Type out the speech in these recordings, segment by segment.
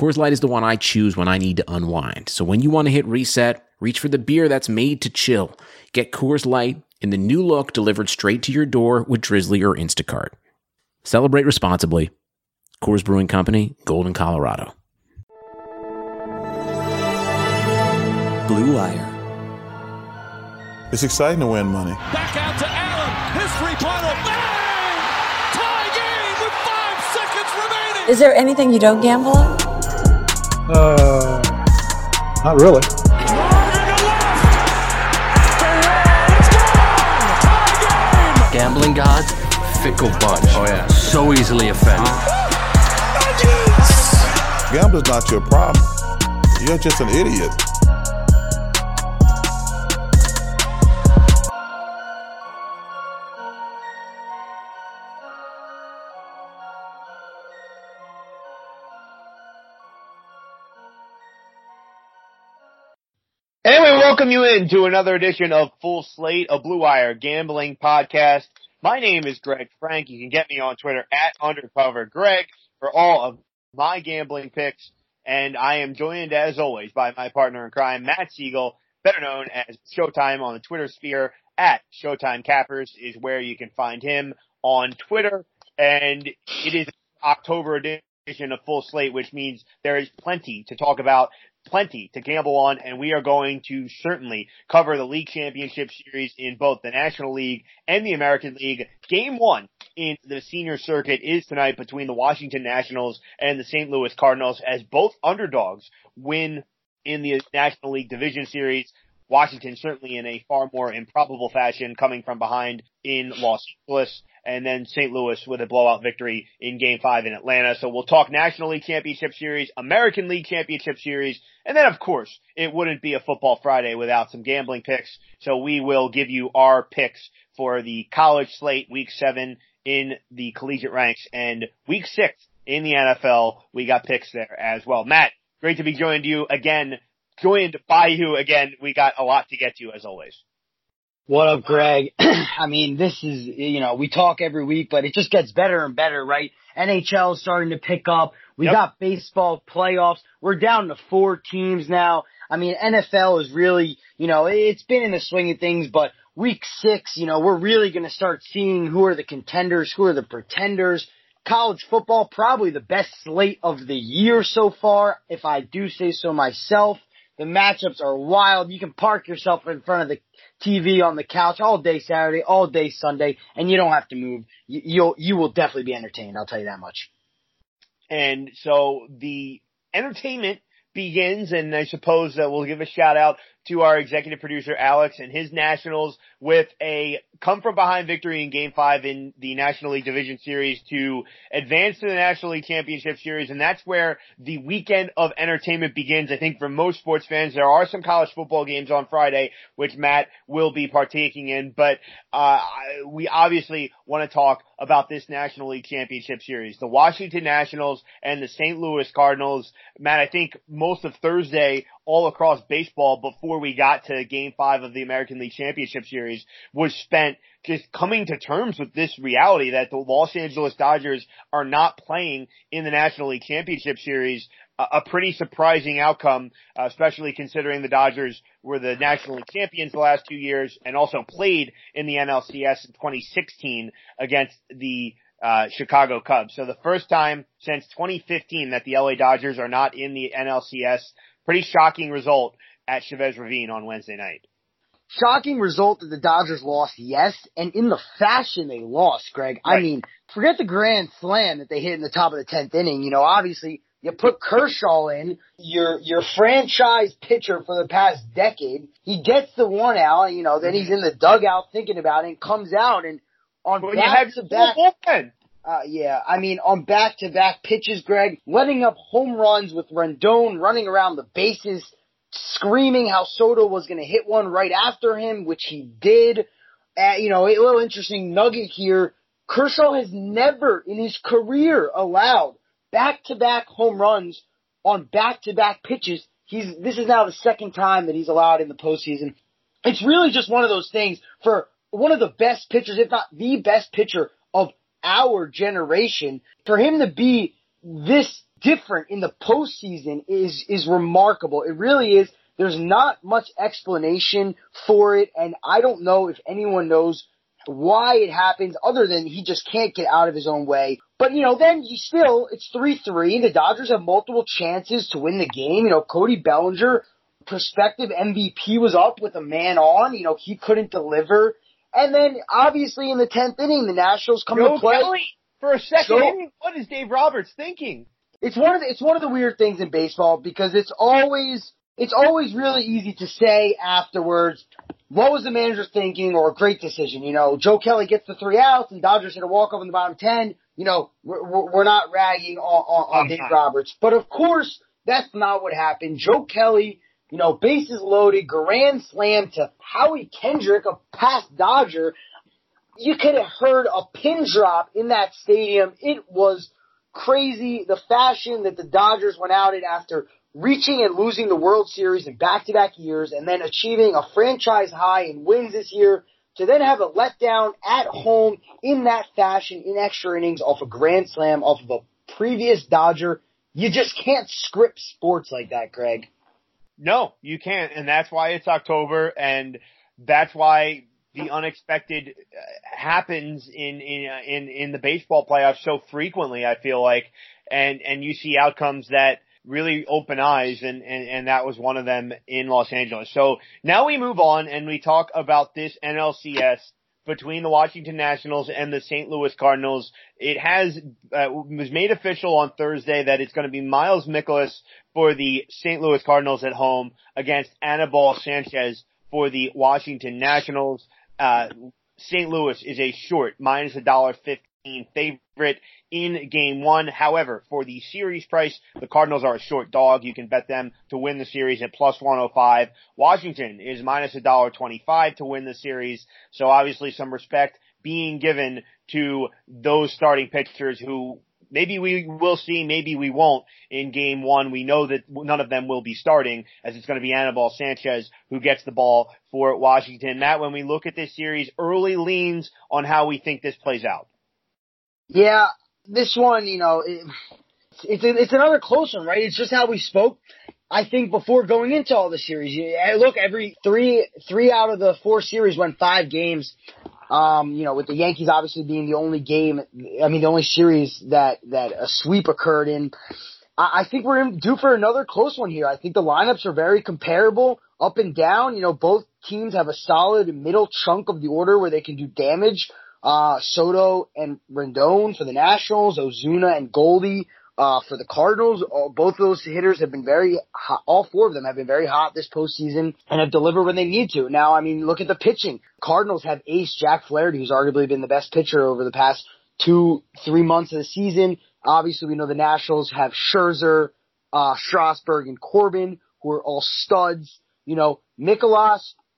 Coors Light is the one I choose when I need to unwind. So when you want to hit reset, reach for the beer that's made to chill. Get Coors Light in the new look delivered straight to your door with Drizzly or Instacart. Celebrate responsibly. Coors Brewing Company, Golden, Colorado. Blue Wire. It's exciting to win money. Back out to Allen. His three-pointer. Bang! Tie game with five seconds remaining. Is there anything you don't gamble on? Uh, not really. Gambling gods, fickle bunch. Oh yeah. So easily offended. Gambling's not your problem. You're just an idiot. Welcome you in to another edition of Full Slate, a Blue Wire gambling podcast. My name is Greg Frank. You can get me on Twitter at undercover Greg for all of my gambling picks. And I am joined as always by my partner in crime, Matt Siegel, better known as Showtime on the Twitter sphere at Showtime Cappers is where you can find him on Twitter. And it is October edition of Full Slate, which means there is plenty to talk about plenty to gamble on, and we are going to certainly cover the league championship series in both the National League and the American League. Game one in the senior circuit is tonight between the Washington Nationals and the St. Louis Cardinals as both underdogs win in the National League Division Series. Washington certainly in a far more improbable fashion coming from behind in Los Angeles and then St. Louis with a blowout victory in game five in Atlanta. So we'll talk National League Championship Series, American League Championship Series, and then of course it wouldn't be a football Friday without some gambling picks. So we will give you our picks for the college slate week seven in the collegiate ranks and week six in the NFL. We got picks there as well. Matt, great to be joined you again joined by you again. We got a lot to get to as always. What up, Greg? I mean, this is, you know, we talk every week, but it just gets better and better, right? NHL is starting to pick up. We Yep. got baseball playoffs. We're down to four teams now. I mean, NFL is really, you know, it's been in the swing of things, but week six, you know, we're really going to start seeing who are the contenders, who are the pretenders. College football, probably the best slate of the year so far, if I do say so myself. The matchups are wild. You can park yourself in front of the TV on the couch all day Saturday, all day Sunday, and you don't have to move. You, you'll, you will definitely be entertained. I'll tell you that much. And so the entertainment begins, and I suppose that we'll give a shout out to our executive producer Alex and his Nationals with a come from behind victory in Game Five in the National League Division Series to advance to the National League Championship Series, and that's where the weekend of entertainment begins. I think for most sports fans, there are some college football games on Friday, which Matt will be partaking in, but uh, we obviously want to talk about this National League Championship Series. The Washington Nationals and the St. Louis Cardinals. Matt, I think most of Thursday all across baseball before we got to game five of the American League Championship Series was spent just coming to terms with this reality that the Los Angeles Dodgers are not playing in the National League Championship Series. A pretty surprising outcome, uh, especially considering the Dodgers were the National League champions the last two years and also played in the NLCS in 2016 against the uh, Chicago Cubs. So the first time since 2015 that the LA Dodgers are not in the NLCS. Pretty shocking result at Chavez Ravine on Wednesday night. Shocking result that the Dodgers lost, yes, and in the fashion they lost, Greg. I mean, forget the grand slam that they hit in the top of the tenth inning. You know, obviously you put Kershaw in, your your franchise pitcher for the past decade. He gets the one out, you know, then he's mm-hmm. in the dugout thinking about it and comes out and on Well, you back have to back. Uh, yeah, I mean, on back-to-back pitches, Greg, letting up home runs with Rendon running around the bases. screaming how Soto was going to hit one right after him, which he did. Uh, you know, a little interesting nugget here. Kershaw has never in his career allowed back-to-back home runs on back-to-back pitches. He's, this is now the second time that he's allowed in the postseason. It's really just one of those things for one of the best pitchers, if not the best pitcher of our generation. For him to be this different in the postseason is, is remarkable. It really is. There's not much explanation for it, and I don't know if anyone knows why it happens other than he just can't get out of his own way. But you know, then you still, it's 3-3. The Dodgers have multiple chances to win the game. You know, Cody Bellinger, prospective MVP was up with a man on. You know, he couldn't deliver. And then obviously in the 10th inning, the Nationals come Joe to play. Kelly for a second Joe- inning. What is Dave Roberts thinking? it's one of the, it's one of the weird things in baseball because it's always it's always really easy to say afterwards what was the manager thinking or a great decision. You know, Joe Kelly gets the three outs and Dodgers hit a walk off in the bottom ten. You know, we're, we're we're not ragging on, on, on Dave. Roberts, but of course that's not what happened. Joe Kelly, you know, bases loaded, grand slam to Howie Kendrick, a past Dodger. You could have heard a pin drop in that stadium. It was crazy the fashion that the Dodgers went out in after reaching and losing the World Series in back-to-back years and then achieving a franchise high in wins this year to then have a letdown at home in that fashion in extra innings off a grand slam off of a previous Dodger. You just can't script sports like that, Greg. No, you can't, and that's why it's October, and that's why the unexpected uh, happens in in uh, in in the baseball playoffs so frequently. I feel like, and and you see outcomes that really open eyes, and and and that was one of them in Los Angeles. So now we move on and we talk about this NLCS between the Washington Nationals and the St. Louis Cardinals. It has uh, was made official on Thursday that it's going to be Miles Mikolas for the St. Louis Cardinals at home against Anibal Sanchez for the Washington Nationals. Uh, St. Louis is a short minus a dollar fifteen favorite in game one. However, for the series price, the Cardinals are a short dog. You can bet them to win the series at plus 105. Washington is minus a dollar 25 to win the series. So obviously some respect being given to those starting pitchers who maybe we will see, maybe we won't in game one. We know that none of them will be starting as it's going to be Anibal Sanchez who gets the ball for Washington. Matt, when we look at this series, early leans on how we think this plays out. Yeah, this one, you know, it, it's it's another close one, right? It's just how we spoke. I think before going into all the series, look, every three three out of the four series went five games. Um, you know, with the Yankees obviously being the only game, I mean, the only series that that a sweep occurred in. I, I think we're in, due for another close one here. I think the lineups are very comparable, up and down. You know, both teams have a solid middle chunk of the order where they can do damage. Uh, Soto and Rendon for the Nationals, Ozuna and Goldie uh, for the Cardinals. Uh, both of those hitters have been very hot. All four of them have been very hot this postseason and have delivered when they need to. Now, I mean, look at the pitching. Cardinals have ace Jack Flaherty, who's arguably been the best pitcher over the past two, three months of the season. Obviously, we know the Nationals have Scherzer, uh, Strasburg, and Corbin, who are all studs. You know,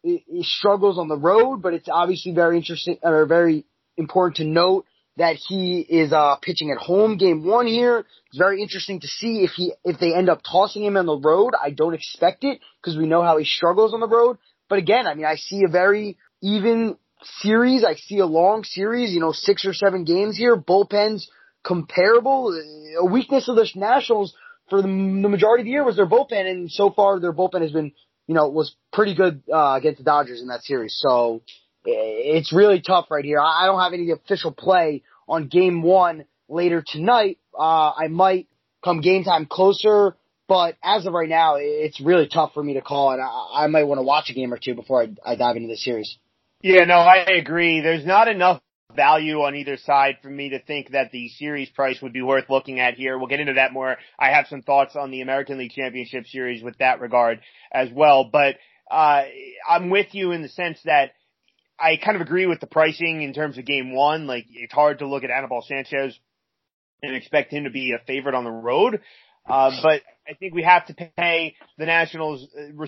he struggles on the road, but it's obviously very interesting or very important to note that he is uh, pitching at home game one here. It's very interesting to see if he if they end up tossing him on the road. I don't expect it because we know how he struggles on the road. But again, I mean, I see a very even series. I see a long series. You know, six or seven games here. Bullpens comparable. A weakness of the Nationals for the, the majority of the year was their bullpen, and so far their bullpen has been you know was pretty good uh, against the Dodgers in that series. So it's really tough right here. I don't have any official play on game one later tonight. Uh, I might come game time closer, but as of right now, it's really tough for me to call, and I, I might want to watch a game or two before I, I dive into the series. Yeah, no, I agree. There's not enough value on either side for me to think that the series price would be worth looking at here. We'll get into that more. I have some thoughts on the American League Championship series with that regard as well, but uh, I'm with you in the sense that I kind of agree with the pricing in terms of game one. Like, it's hard to look at Anibal Sanchez and expect him to be a favorite on the road. Uh, but I think we have to pay the Nationals uh,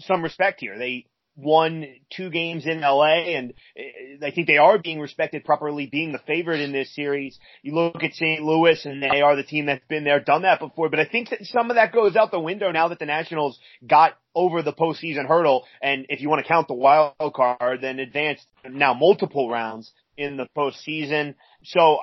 some respect here. They won two games in LA and uh, I think they are being respected properly being the favorite in this series. You look at St. Louis and they are the team that's been there, done that before, but I think that some of that goes out the window now that the Nationals got over the postseason hurdle and if you want to count the wild card, then advanced now multiple rounds in the postseason. So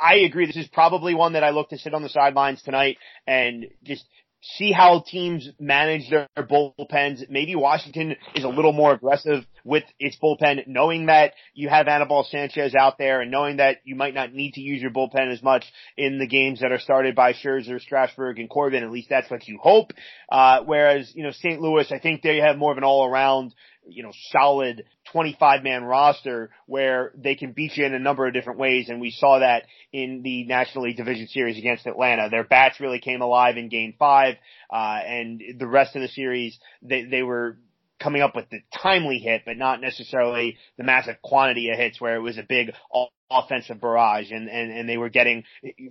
I, I agree. This is probably one that I look to sit on the sidelines tonight and just see how teams manage their bullpens. Maybe Washington is a little more aggressive with its bullpen, knowing that you have Anibal Sanchez out there and knowing that you might not need to use your bullpen as much in the games that are started by Scherzer, Strasburg, and Corbin. At least that's what you hope. Uh, whereas, you know, St. Louis, I think they have more of an all around you know, solid 25 man roster where they can beat you in a number of different ways. And we saw that in the National League Division Series against Atlanta. Their bats really came alive in game five. Uh, and the rest of the series, they, they were coming up with the timely hit, but not necessarily the massive quantity of hits where it was a big offensive barrage and, and, and they were getting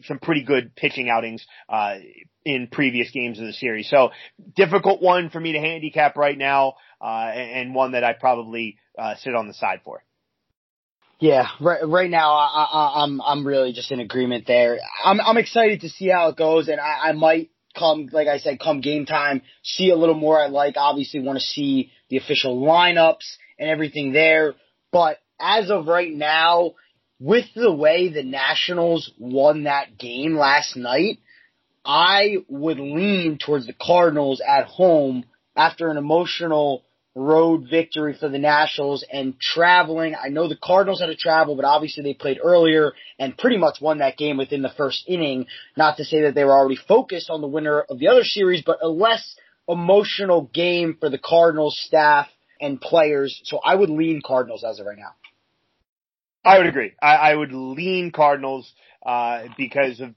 some pretty good pitching outings, uh, in previous games of the series. So difficult one for me to handicap right now, uh, and one that I probably, uh, sit on the side for. Yeah, right, right now I, I, I'm I'm really just in agreement there. I'm I'm excited to see how it goes, and I, I might come, like I said, come game time, see a little more I like. Obviously, want to see the official lineups and everything there. But as of right now, with the way the Nationals won that game last night, I would lean towards the Cardinals at home after an emotional road victory for the Nationals and traveling. I know the Cardinals had to travel, but obviously they played earlier and pretty much won that game within the first inning. Not to say that they were already focused on the winner of the other series, but a less emotional game for the Cardinals staff and players. So I would lean Cardinals as of right now. I would agree. I, I would lean Cardinals uh, because of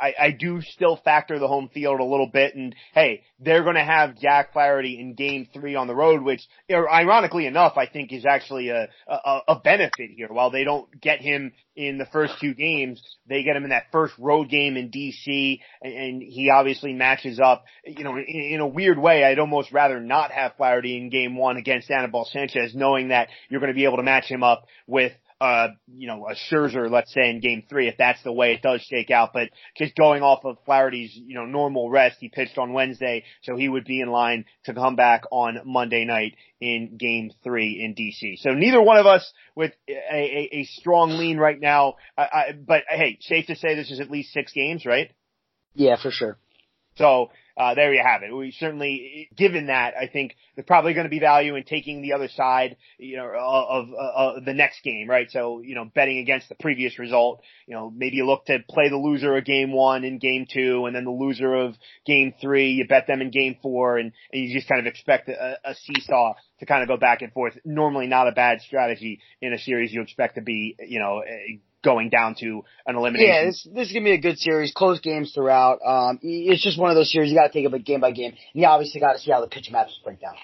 I, I do still factor the home field a little bit. And hey, they're going to have Jack Flaherty in Game Three on the road, which, ironically enough, I think is actually a, a a benefit here. While they don't get him in the first two games, they get him in that first road game in DC, and, and he obviously matches up. You know, in, in a weird way, I'd almost rather not have Flaherty in Game One against Anibal Sanchez, knowing that you're going to be able to match him up with uh, you know, a Scherzer, let's say in game three, if that's the way it does shake out. But just going off of Flaherty's, you know, normal rest, he pitched on Wednesday, so he would be in line to come back on Monday night in game three in DC. So neither one of us with a, a, a strong lean right now. I, I, but hey, safe to say this is at least six games, right? Yeah, for sure. So uh, there you have it. We certainly, given that, I think there's probably going to be value in taking the other side, you know, of, of, of the next game, right? So, you know, betting against the previous result, you know, maybe you look to play the loser of game one in game two, and then the loser of game three, you bet them in game four, and, and you just kind of expect a, a seesaw to kind of go back and forth. Normally not a bad strategy in a series you expect to be, you know, going down to an elimination. Yeah, this, this is gonna be a good series, close games throughout. Um, it's just one of those series you got to take it game by game. And you obviously got to see how the pitch matches break down.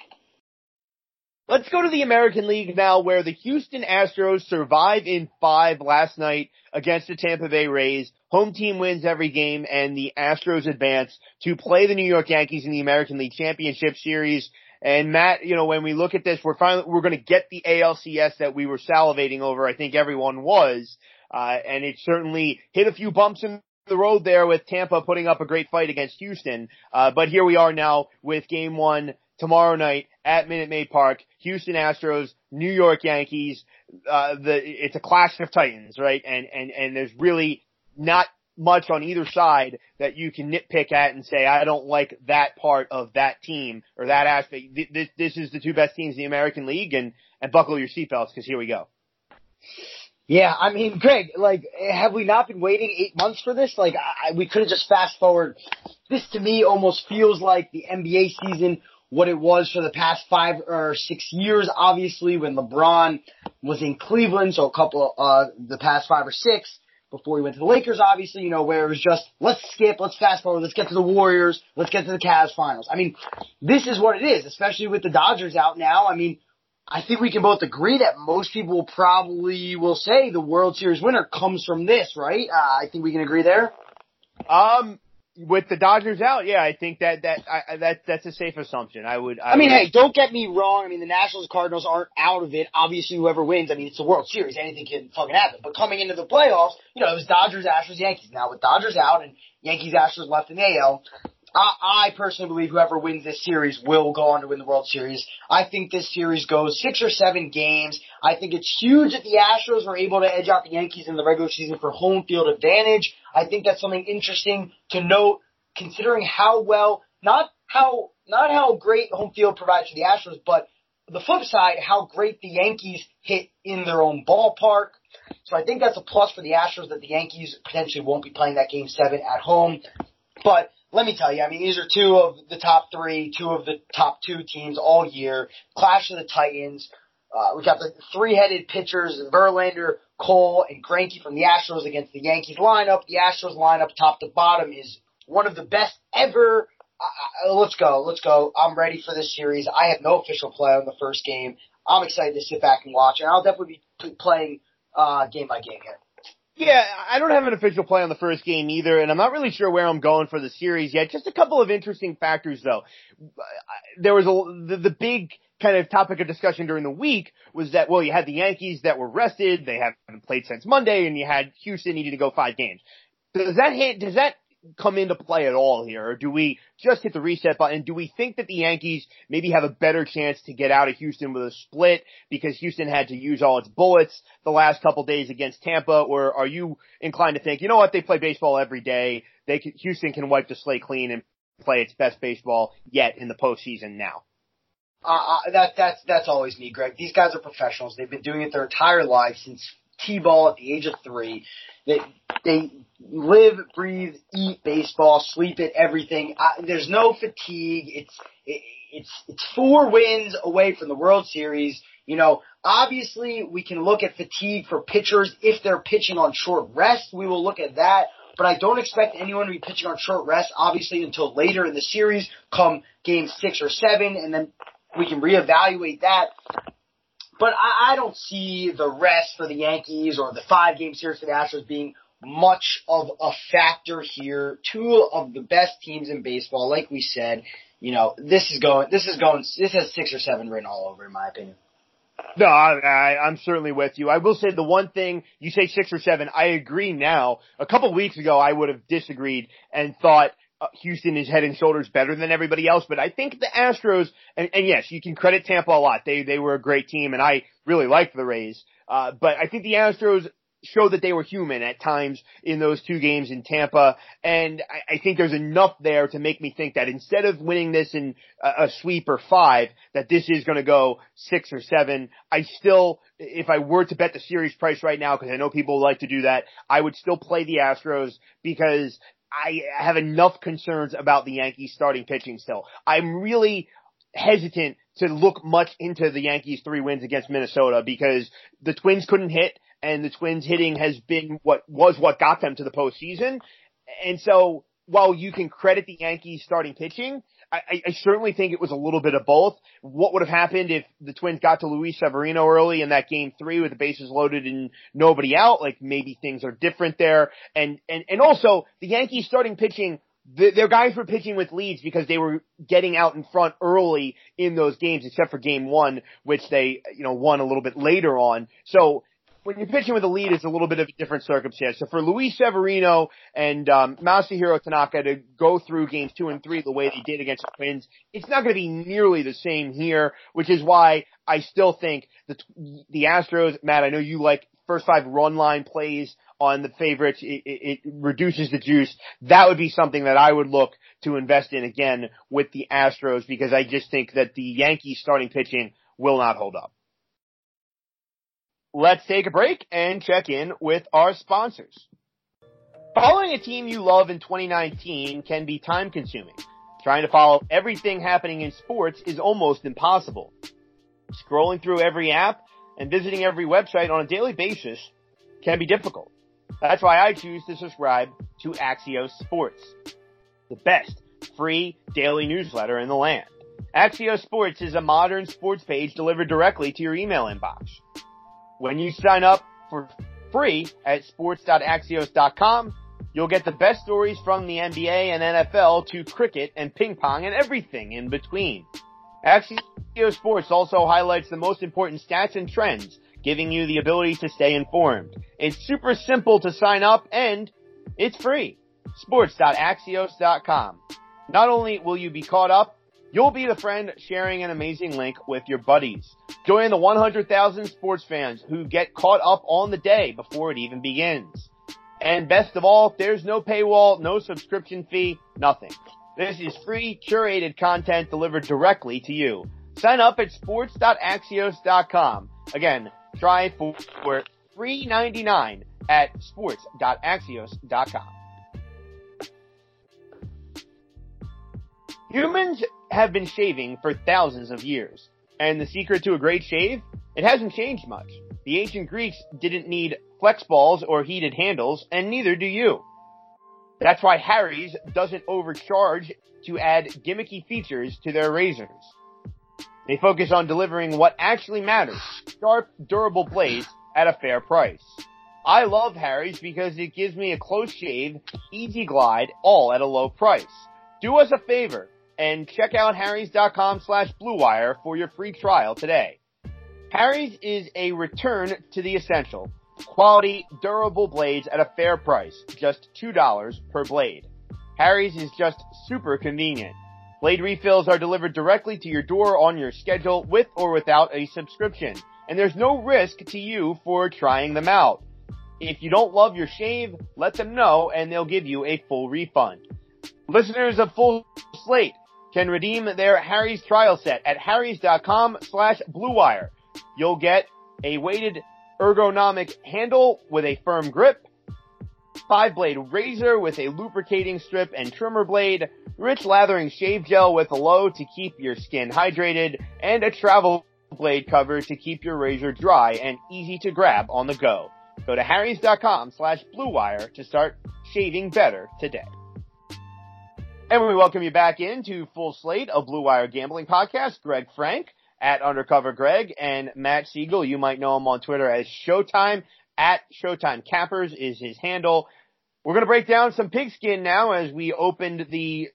Let's go to the American League now, where the Houston Astros survive in five last night against the Tampa Bay Rays. Home team wins every game, and the Astros advance to play the New York Yankees in the American League Championship Series. And Matt, you know, when we look at this, we're finally we're going to get the ALCS that we were salivating over. I think everyone was. Uh, and it certainly hit a few bumps in the road there with Tampa putting up a great fight against Houston. Uh, but here we are now with game one tomorrow night at Minute Maid Park. Houston Astros, New York Yankees. Uh, the, it's a clash of titans, right? And, and, and there's really not much on either side that you can nitpick at and say, I don't like that part of that team or that aspect. This, this is the two best teams in the American League and, and buckle your seatbelts because here we go. Yeah, I mean, Greg, like, have we not been waiting eight months for this? Like, I, we could have just fast forward. This to me almost feels like the NBA season, what it was for the past five or six years, obviously, when LeBron was in Cleveland, so a couple, uh, the past five or six, before he went to the Lakers, obviously, you know, where it was just, let's skip, let's fast forward, let's get to the Warriors, let's get to the Cavs finals. I mean, this is what it is, especially with the Dodgers out now. I mean, I think we can both agree that most people probably will say the World Series winner comes from this, right? Uh, I think we can agree there. Um, with the Dodgers out, yeah, I think that that I, that that's a safe assumption. I would. I, I mean, would, hey, don't get me wrong. I mean, the Nationals Cardinals aren't out of it. Obviously, whoever wins, I mean, it's the World Series. Anything can fucking happen. But coming into the playoffs, you know, it was Dodgers, Astros, Yankees. Now with Dodgers out and Yankees, Astros left in the AL, I, I personally believe whoever wins this series will go on to win the World Series. I think this series goes six or seven games. I think it's huge that the Astros were able to edge out the Yankees in the regular season for home field advantage. I think that's something interesting to note considering how well, not how, not how great home field provides for the Astros, but the flip side, how great the Yankees hit in their own ballpark. So I think that's a plus for the Astros that the Yankees potentially won't be playing that game seven at home. But let me tell you, I mean, these are two of the top three, two of the top two teams all year. Clash of the Titans. Uh, we got the three-headed pitchers, Verlander, Cole, and Greinke from the Astros against the Yankees lineup. The Astros lineup, top to bottom, is one of the best ever. Uh, let's go, let's go. I'm ready for this series. I have no official play on the first game. I'm excited to sit back and watch, and I'll definitely be playing uh, game by game here. Yeah, I don't have an official play on the first game either, and I'm not really sure where I'm going for the series yet. Just a couple of interesting factors though. There was a, the, the big kind of topic of discussion during the week was that, well, you had the Yankees that were rested, they haven't played since Monday, and you had Houston needing to go five games. Does that hit, does that come into play at all here? Or do we just hit the reset button? Do we think that the Yankees maybe have a better chance to get out of Houston with a split because Houston had to use all its bullets the last couple days against Tampa? Or are you inclined to think, you know what, they play baseball every day. They can, Houston can wipe the slate clean and play its best baseball yet in the postseason now? Uh, that that's that's always me, Greg. These guys are professionals. They've been doing it their entire lives since t-ball at the age of three. They they live, breathe, eat baseball, sleep it, everything. Uh, there's no fatigue. It's it, it's it's four wins away from the World Series. You know, obviously we can look at fatigue for pitchers if they're pitching on short rest. We will look at that. But I don't expect anyone to be pitching on short rest, obviously, until later in the series, come game six or seven, and then we can reevaluate that. But I, I don't see the rest for the Yankees or the five game series for the Astros being much of a factor here. Two of the best teams in baseball, like we said, you know, this is going, this is going, this has six or seven written all over, in my opinion. No, I, I, I'm certainly with you. I will say the one thing you say six or seven. I agree now. A couple weeks ago, I would have disagreed and thought Houston is head and shoulders better than everybody else. But I think the Astros, and, and yes, you can credit Tampa a lot. They they were a great team, and I really liked the Rays. Uh, but I think the Astros showed that they were human at times in those two games in Tampa. And I, I think there's enough there to make me think that instead of winning this in a, a sweep or five, that this is going to go six or seven. I still, if I were to bet the series price right now, because I know people like to do that, I would still play the Astros because I have enough concerns about the Yankees starting pitching still. I'm really hesitant to look much into the Yankees three wins against Minnesota because the Twins couldn't hit and the Twins hitting has been what was what got them to the postseason. And so while you can credit the Yankees starting pitching, I, I certainly think it was a little bit of both. What would have happened if the Twins got to Luis Severino early in that game three with the bases loaded and nobody out? Like maybe things are different there. And, and, and also the Yankees starting pitching the, their guys were pitching with leads because they were getting out in front early in those games, except for game one, which they, you know, won a little bit later on. So when you're pitching with a lead, it's a little bit of a different circumstance. So for Luis Severino and um, Masahiro Tanaka to go through games two and three the way they did against the Twins, it's not going to be nearly the same here, which is why I still think the the Astros, Matt, I know you like first five run line plays on the favorites. It, it, it reduces the juice. That would be something that I would look to invest in again with the Astros because I just think that the Yankees starting pitching will not hold up. Let's take a break and check in with our sponsors. Following a team you love in 2019 can be time consuming. Trying to follow everything happening in sports is almost impossible. Scrolling through every app and visiting every website on a daily basis can be difficult. That's why I choose to subscribe to Axios Sports, the best free daily newsletter in the land. Axios Sports is a modern sports page delivered directly to your email inbox. When you sign up for free at sports.axios.com, You'll get the best stories from the NBA and NFL to cricket and ping pong and everything in between. Axios Sports also highlights the most important stats and trends, giving you the ability to stay informed. It's super simple to sign up and it's free. Sports.axios.com. Not only will you be caught up, you'll be the friend sharing an amazing link with your buddies. Join the 100,000 sports fans who get caught up on the day before it even begins. And best of all, there's no paywall, no subscription fee, nothing. This is free, curated content delivered directly to you. Sign up at sports.axios.com. Again, try for $3.99 at sports.axios.com. Humans have been shaving for thousands of years. And the secret to a great shave? It hasn't changed much. The ancient Greeks didn't need flex balls or heated handles, and neither do you. That's why Harry's doesn't overcharge to add gimmicky features to their razors. They focus on delivering what actually matters, sharp, durable blades at a fair price. I love Harry's because it gives me a close shave, easy glide, all at a low price. Do us a favor and check out harrys.com slash bluewire for your free trial today. Harry's is a return to the essential. Quality, durable blades at a fair price, just $2 per blade. Harry's is just super convenient. Blade refills are delivered directly to your door on your schedule with or without a subscription. And there's no risk to you for trying them out. If you don't love your shave, let them know and they'll give you a full refund. Listeners of Full Slate can redeem their Harry's trial set at harrys.com slash bluewire. You'll get a weighted ergonomic handle with a firm grip, five blade razor with a lubricating strip and trimmer blade, rich lathering shave gel with aloe to keep your skin hydrated, and a travel blade cover to keep your razor dry and easy to grab on the go. Go to harrys.com slash bluewire to start shaving better today. And we welcome you back into Full Slate, a Blue Wire gambling podcast. Greg Frank at Undercover Greg and Matt Siegel. You might know him on Twitter as Showtime. At Showtime Cappers is his handle. We're going to break down some pigskin now as we opened the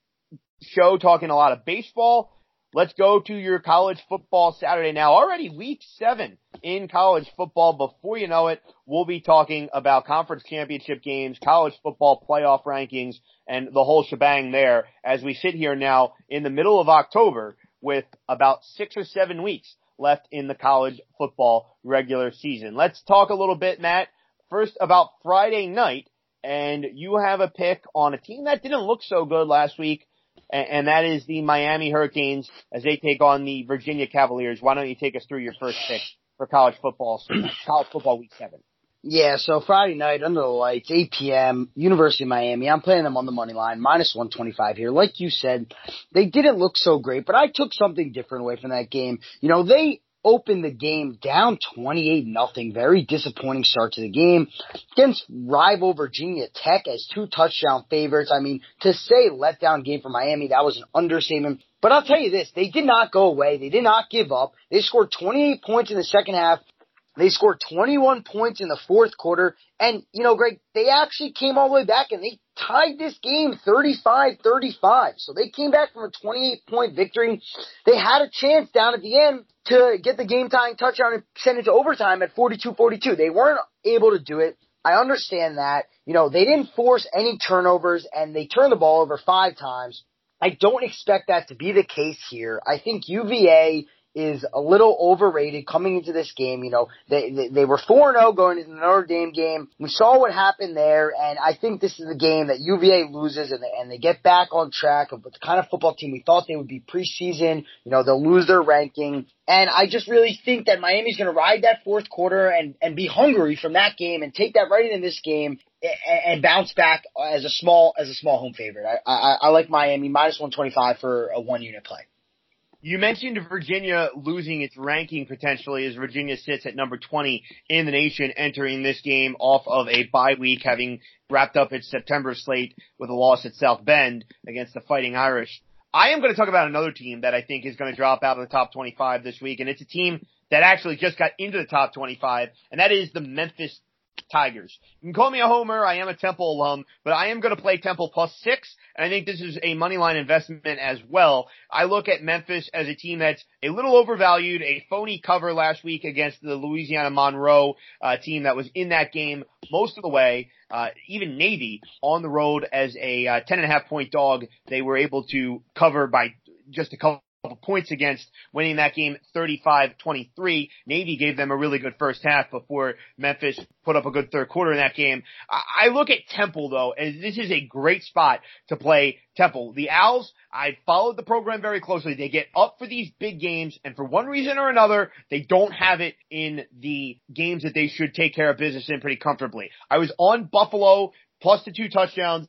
show talking a lot of baseball. Let's go to your college football Saturday now. Already week seven in college football. Before you know it, we'll be talking about conference championship games, college football playoff rankings, and the whole shebang there as we sit here now in the middle of October with about six or seven weeks left in the college football regular season. Let's talk a little bit, Matt, first about Friday night. And you have a pick on a team that didn't look so good last week and, that is the Miami Hurricanes as they take on the Virginia Cavaliers. Why don't you take us through your first pick for college football, college football week seven? Yeah, so Friday night under the lights, 8 p.m., University of Miami. I'm playing them on the money line, minus 125 here. Like you said, they didn't look so great, but I took something different away from that game. You know, they opened the game down 28 nothing. Very disappointing start to the game against rival Virginia Tech as two touchdown favorites. I mean, to say letdown game for Miami, that was an understatement. But I'll tell you this, they did not go away. They did not give up. They scored 28 points in the second half. They scored 21 points in the fourth quarter. And, you know, Greg, they actually came all the way back and they tied this game 35-35. So they came back from a 28 point victory. They had a chance down at the end to get the game tying touchdown and send it to overtime at 42-42. They weren't able to do it. I understand that. You know, they didn't force any turnovers and they turned the ball over five times. I don't expect that to be the case here. I think UVA is a little overrated coming into this game. You know, they they, they were four zero oh going into the Notre Dame game. We saw what happened there, and I think this is the game that UVA loses, and they, and they get back on track of the kind of football team we thought they would be preseason. You know, they'll lose their ranking, and I just really think that Miami's going to ride that fourth quarter and and be hungry from that game and take that right in this game and bounce back as a small as a small home favorite. I I, I like Miami minus one twenty five for a one unit play. You mentioned Virginia losing its ranking potentially as Virginia sits at number 20 in the nation entering this game off of a bye week having wrapped up its September slate with a loss at South Bend against the Fighting Irish. I am going to talk about another team that I think is going to drop out of the top 25 this week and it's a team that actually just got into the top 25 and that is the Memphis Tigers. You can call me a homer. I am a Temple alum, but I am going to play Temple plus six. And I think this is a money line investment as well. I look at Memphis as a team that's a little overvalued, a phony cover last week against the Louisiana Monroe uh, team that was in that game most of the way. Uh, even Navy on the road as a uh, ten and a half point dog, they were able to cover by just a couple points against winning that game 35-23. Navy gave them a really good first half before Memphis put up a good third quarter in that game. I look at Temple though, and this is a great spot to play Temple. The Owls, I followed the program very closely. They get up for these big games and for one reason or another, they don't have it in the games that they should take care of business in pretty comfortably. I was on Buffalo plus the two touchdowns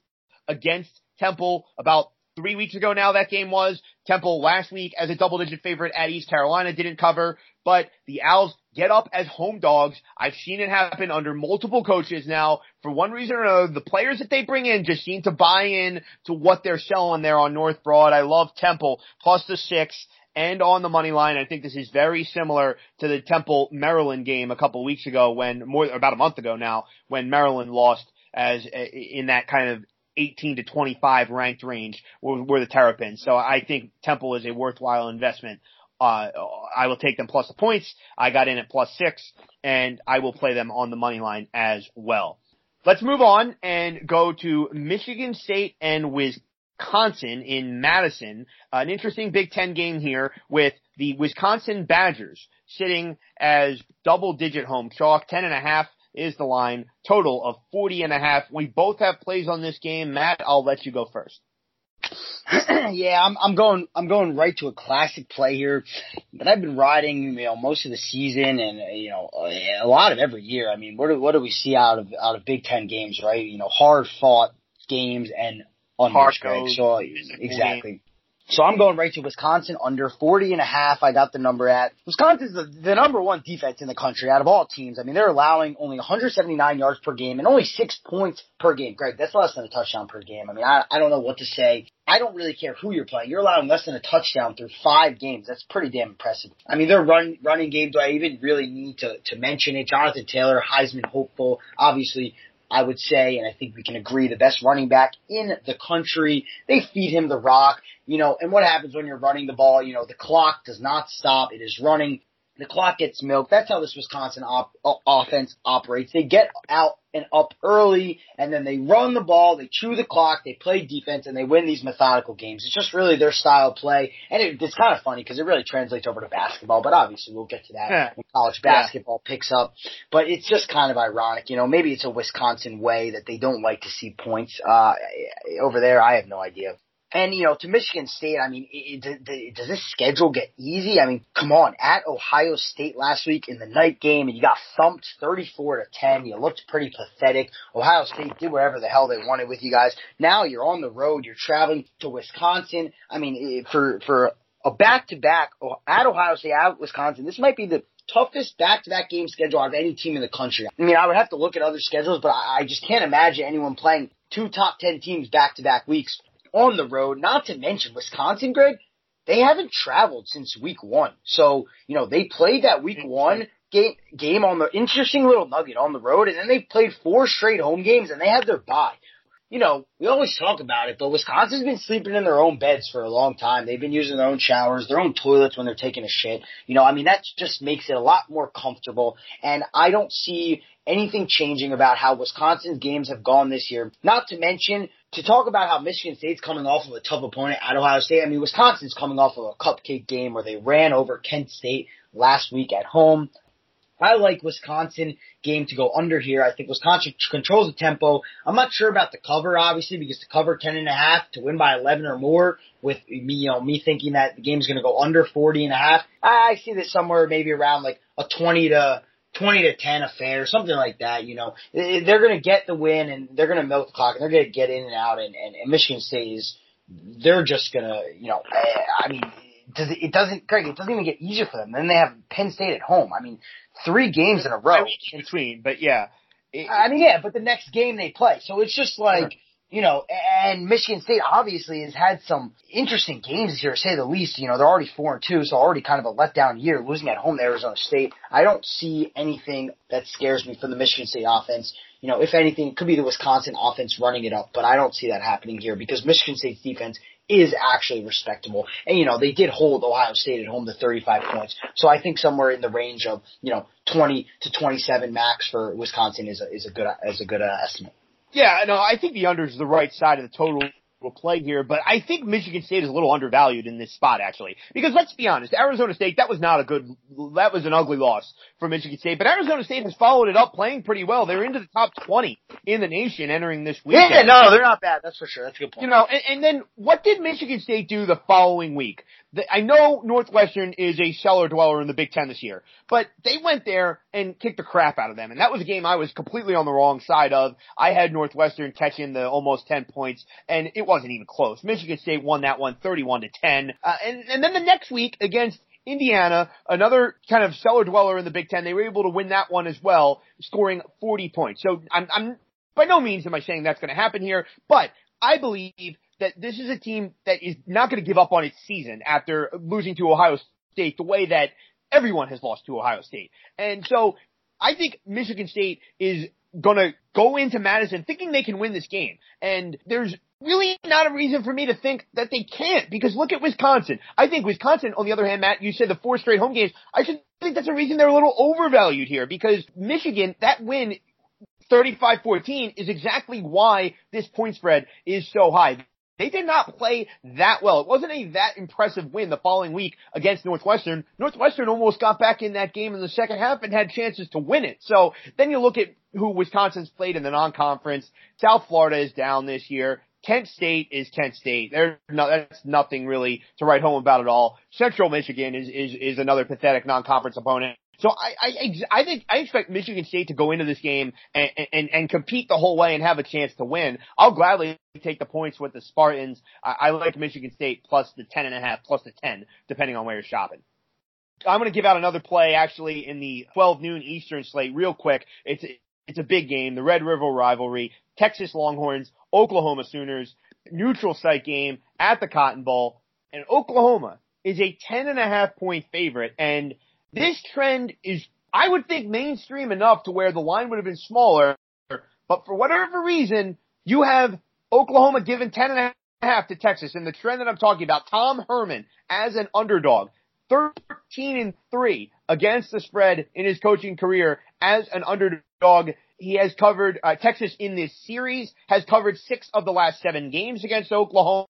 against Temple about three weeks ago now that game was. Temple last week as a double digit favorite at East Carolina didn't cover, but the Owls get up as home dogs. I've seen it happen under multiple coaches now. For one reason or another, the players that they bring in just seem to buy in to what they're selling there on North Broad. I love Temple plus the six and on the money line. I think this is very similar to the Temple Maryland game a couple weeks ago when more about a month ago now when Maryland lost as in that kind of 18 to 25 ranked range were, were the Terrapins. So I think Temple is a worthwhile investment. Uh, I will take them plus the points. I got in at plus six and I will play them on the money line as well. Let's move on and go to Michigan State and Wisconsin in Madison. An interesting Big Ten game here with the Wisconsin Badgers sitting as double digit home chalk, ten and a half is the line. Total of 40 and a half. We both have plays on this game. Matt, I'll let you go first. yeah, I'm, I'm going, I'm going right to a classic play here that I've been riding, you know, most of the season and, you know, a lot of every year. I mean, what do, what do we see out of, out of Big Ten games, right? You know, hard fought games and on hard So exactly. So I'm going right to Wisconsin under 40 and a half. I got the number at. Wisconsin's the, the number one defense in the country out of all teams. I mean, they're allowing only 179 yards per game and only six points per game. Greg, that's less than a touchdown per game. I mean, I, I don't know what to say. I don't really care who you're playing. You're allowing less than a touchdown through five games. That's pretty damn impressive. I mean, their run running game. Do I even really need to to mention it? Jonathan Taylor, Heisman hopeful, obviously I would say, and I think we can agree, the best running back in the country. They feed him the rock, you know, and what happens when you're running the ball? You know, the clock does not stop. It is running. The clock gets milked. That's how this Wisconsin op- offense operates. They get out and up early, and then they run the ball, they chew the clock, they play defense, and they win these methodical games. It's just really their style of play, and it, it's kind of funny because it really translates over to basketball. But obviously, we'll get to that yeah. when college basketball yeah. picks up. But it's just kind of ironic, you know. Maybe it's a Wisconsin way that they don't like to see points uh, over there. I have no idea. And, you know, to Michigan State, I mean, it, it, it, does this schedule get easy? I mean, come on, at Ohio State last week in the night game and you got thumped 34 to 10. You looked pretty pathetic. Ohio State did whatever the hell they wanted with you guys. Now you're on the road. You're traveling to Wisconsin. I mean, eh, for, for a back to back at Ohio State, at Wisconsin, this might be the toughest back to back game schedule out of any team in the country. I mean, I would have to look at other schedules, but I, I just can't imagine anyone playing two top 10 teams back to back weeks on the road. Not to mention Wisconsin, Greg, they haven't traveled since week one. So, you know, they played that week one game, game on the interesting little nugget on the road and then they played four straight home games and they had their bye. You know, we always talk about it, but Wisconsin's been sleeping in their own beds for a long time. They've been using their own showers, their own toilets when they're taking a shit. You know, I mean, that just makes it a lot more comfortable. And I don't see anything changing about how Wisconsin's games have gone this year. Not to mention, to talk about how Michigan State's coming off of a tough opponent at Ohio State, I mean, Wisconsin's coming off of a cupcake game where they ran over Kent State last week at home. I like Wisconsin game to go under here. I think Wisconsin controls the tempo. I'm not sure about the cover, obviously, because to cover 10 and a half to win by 11 or more with me, you know, me thinking that the game's going to go under 40 and a half. I see this somewhere maybe around like a 20 to 20 to 10 affair, something like that, you know. They're going to get the win and they're going to milk the clock and they're going to get in and out and, and, and Michigan State is, they're just going to, you know, eh, I mean, does it, it doesn't, Greg, it doesn't even get easier for them. Then they have Penn State at home. I mean, three games in a row. in between, but yeah. It, I mean, yeah, but the next game they play. So it's just like, you know, and Michigan State obviously has had some interesting games here, to say the least. You know, they're already four and two, so already kind of a letdown year, losing at home to Arizona State. I don't see anything that scares me from the Michigan State offense. You know, if anything, it could be the Wisconsin offense running it up, but I don't see that happening here because Michigan State's defense is actually respectable. And you know, they did hold Ohio State at home to 35 points. So I think somewhere in the range of, you know, 20 to 27 max for Wisconsin is a, is a good, is a good uh, estimate. Yeah, no, I think the under is the right side of the total will play here, but I think Michigan State is a little undervalued in this spot actually. Because let's be honest, Arizona State, that was not a good, that was an ugly loss for Michigan State, but Arizona State has followed it up playing pretty well. They're into the top 20 in the nation entering this week. Yeah, no, they're not bad, that's for sure. That's a good point. You know, and, and then what did Michigan State do the following week? The, I know Northwestern is a cellar dweller in the Big Ten this year, but they went there and kicked the crap out of them. And that was a game I was completely on the wrong side of. I had Northwestern catching the almost 10 points and it wasn't even close. Michigan State won that one 31 to 10. Uh, and, and then the next week against Indiana, another kind of cellar dweller in the Big Ten, they were able to win that one as well, scoring 40 points. So I'm, I'm by no means am I saying that's going to happen here, but I believe that this is a team that is not going to give up on its season after losing to Ohio State the way that everyone has lost to Ohio State. And so I think Michigan State is going to go into Madison thinking they can win this game. And there's really not a reason for me to think that they can't because look at Wisconsin. I think Wisconsin, on the other hand, Matt, you said the four straight home games. I should think that's a reason they're a little overvalued here because Michigan, that win 35-14 is exactly why this point spread is so high. They did not play that well. It wasn't a that impressive win the following week against Northwestern. Northwestern almost got back in that game in the second half and had chances to win it. So then you look at who Wisconsin's played in the non-conference. South Florida is down this year. Kent State is Kent State. There's no, that's nothing really to write home about at all. Central Michigan is, is, is another pathetic non-conference opponent. So I, I, I think, I expect Michigan State to go into this game and, and, and compete the whole way and have a chance to win. I'll gladly take the points with the Spartans. I, I like Michigan State plus the ten and a half, plus the 10, depending on where you're shopping. I'm going to give out another play actually in the 12 noon Eastern slate real quick. It's, it's a big game, the Red River rivalry, Texas Longhorns, Oklahoma Sooners, neutral site game at the Cotton Bowl, and Oklahoma is a 10 and a half point favorite and this trend is, I would think, mainstream enough to where the line would have been smaller, but for whatever reason, you have Oklahoma given 10 and a half to Texas. And the trend that I'm talking about, Tom Herman as an underdog, 13 and 3 against the spread in his coaching career as an underdog. He has covered, uh, Texas in this series has covered six of the last seven games against Oklahoma.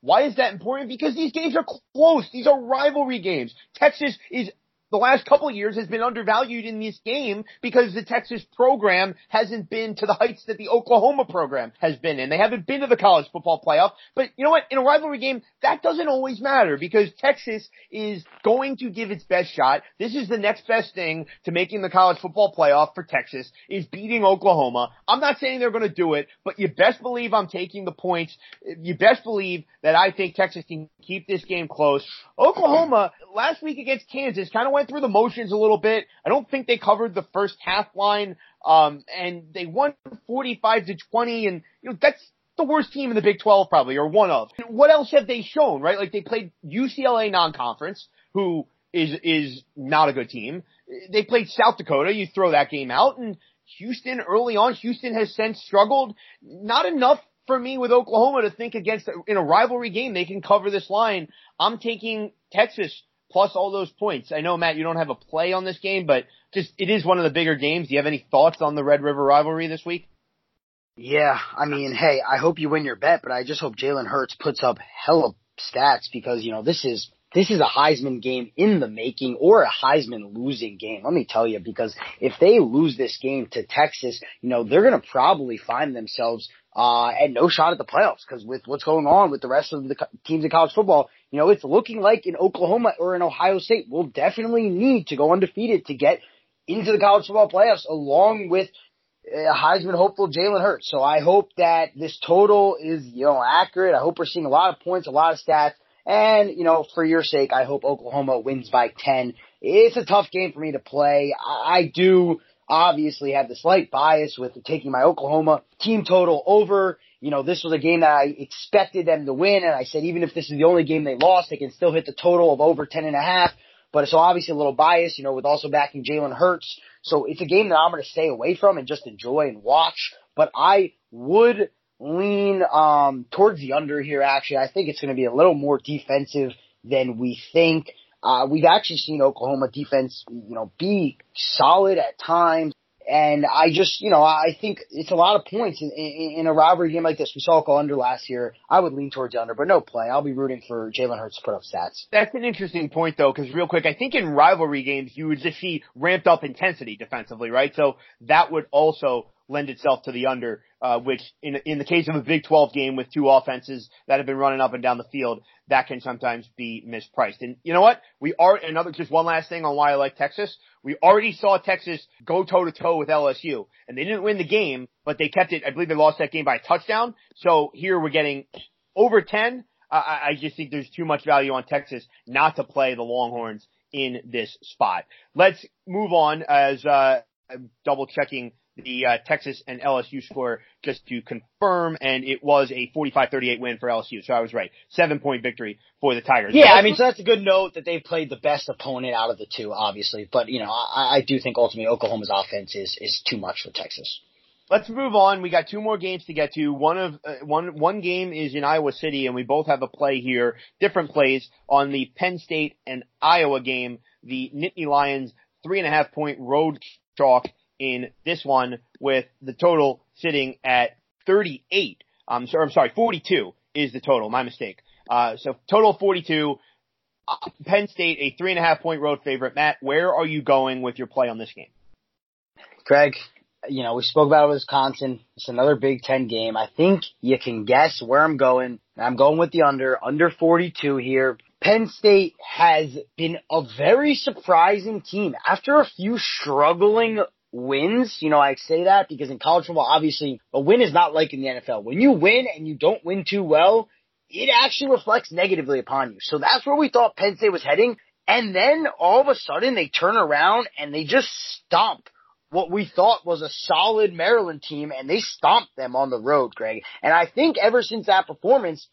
Why is that important? Because these games are close. These are rivalry games. Texas is the last couple years has been undervalued in this game because the Texas program hasn't been to the heights that the Oklahoma program has been in. They haven't been to the college football playoff. But you know what? In a rivalry game, that doesn't always matter because Texas is going to give its best shot. This is the next best thing to making the college football playoff for Texas is beating Oklahoma. I'm not saying they're going to do it, but you best believe I'm taking the points. You best believe that I think Texas can keep this game close. Oklahoma last week against Kansas kind of went through the motions a little bit. I don't think they covered the first half line. Um, and they won 45 to 20 and, you know, that's the worst team in the Big 12 probably, or one of. What else have they shown, right? Like they played UCLA non-conference, who is, is not a good team. They played South Dakota, you throw that game out, and Houston early on, Houston has since struggled. Not enough for me with Oklahoma to think against, in a rivalry game, they can cover this line. I'm taking Texas plus all those points. I know, Matt, you don't have a play on this game, but just, it is one of the bigger games. Do you have any thoughts on the Red River rivalry this week? Yeah, I mean, hey, I hope you win your bet, but I just hope Jalen Hurts puts up hella stats because, you know, this is, this is a Heisman game in the making or a Heisman losing game. Let me tell you, because if they lose this game to Texas, you know, they're going to probably find themselves uh, and no shot at the playoffs because with what's going on with the rest of the teams in college football, you know, it's looking like in Oklahoma or in Ohio State will definitely need to go undefeated to get into the college football playoffs along with a Heisman hopeful Jalen Hurts. So I hope that this total is, you know, accurate. I hope we're seeing a lot of points, a lot of stats. And, you know, for your sake, I hope Oklahoma wins by 10. It's a tough game for me to play. I do obviously had the slight bias with taking my Oklahoma team total over you know, this was a game that I expected them to win. And I said, even if this is the only game they lost, they can still hit the total of over 10 and a half. But so obviously a little biased, you know, with also backing Jalen Hurts. So it's a game that I'm going to stay away from and just enjoy and watch. But I would lean, um, towards the under here, actually. I think it's going to be a little more defensive than we think. Uh, we've actually seen Oklahoma defense, you know, be solid at times. And I just, you know, I think it's a lot of points in, in, in a rivalry game like this. We saw it go under last year. I would lean towards under, but no play. I'll be rooting for Jalen Hurts to put up stats. That's an interesting point though, because real quick, I think in rivalry games you would just see ramped up intensity defensively, right? So that would also lend itself to the under, uh, which in in the case of a Big 12 game with two offenses that have been running up and down the field, that can sometimes be mispriced. And you know what? We are another just one last thing on why I like Texas. We already saw Texas go toe to toe with LSU, and they didn't win the game, but they kept it. I believe they lost that game by a touchdown. So here we're getting over 10. I, I just think there's too much value on Texas not to play the Longhorns in this spot. Let's move on as uh, I'm double checking the uh, Texas and LSU score just to confirm, and it was a 45-38 win for LSU. So I was right. Seven point victory for the Tigers. Yeah, I mean, so that's a good note that they've played the best opponent out of the two, obviously. But, you know, I, I do think ultimately Oklahoma's offense is, is too much for Texas. Let's move on. We got two more games to get to. One of uh, one one game is in Iowa City, and we both have a play here, different plays on the Penn State and Iowa game. The Nittany Lions three and a half point road chalk in this one with the total sitting at 38. Um, so, I'm sorry, 42 is the total. My mistake. Uh, so total 42. Uh, Penn State, a three and a half point road favorite. Matt, where are you going with your play on this game? Craig, you know, we spoke about Wisconsin. It's another Big Ten game. I think you can guess where I'm going. I'm going with the under, under 42 here. Penn State has been a very surprising team. After a few struggling wins. You know, I say that because in college football, obviously, a win is not like in the NFL. When you win and you don't win too well, it actually reflects negatively upon you. So that's where we thought Penn State was heading. And then all of a sudden they turn around and they just stomp what we thought was a solid Maryland team and they stomped them on the road, Greg. And I think ever since that performance,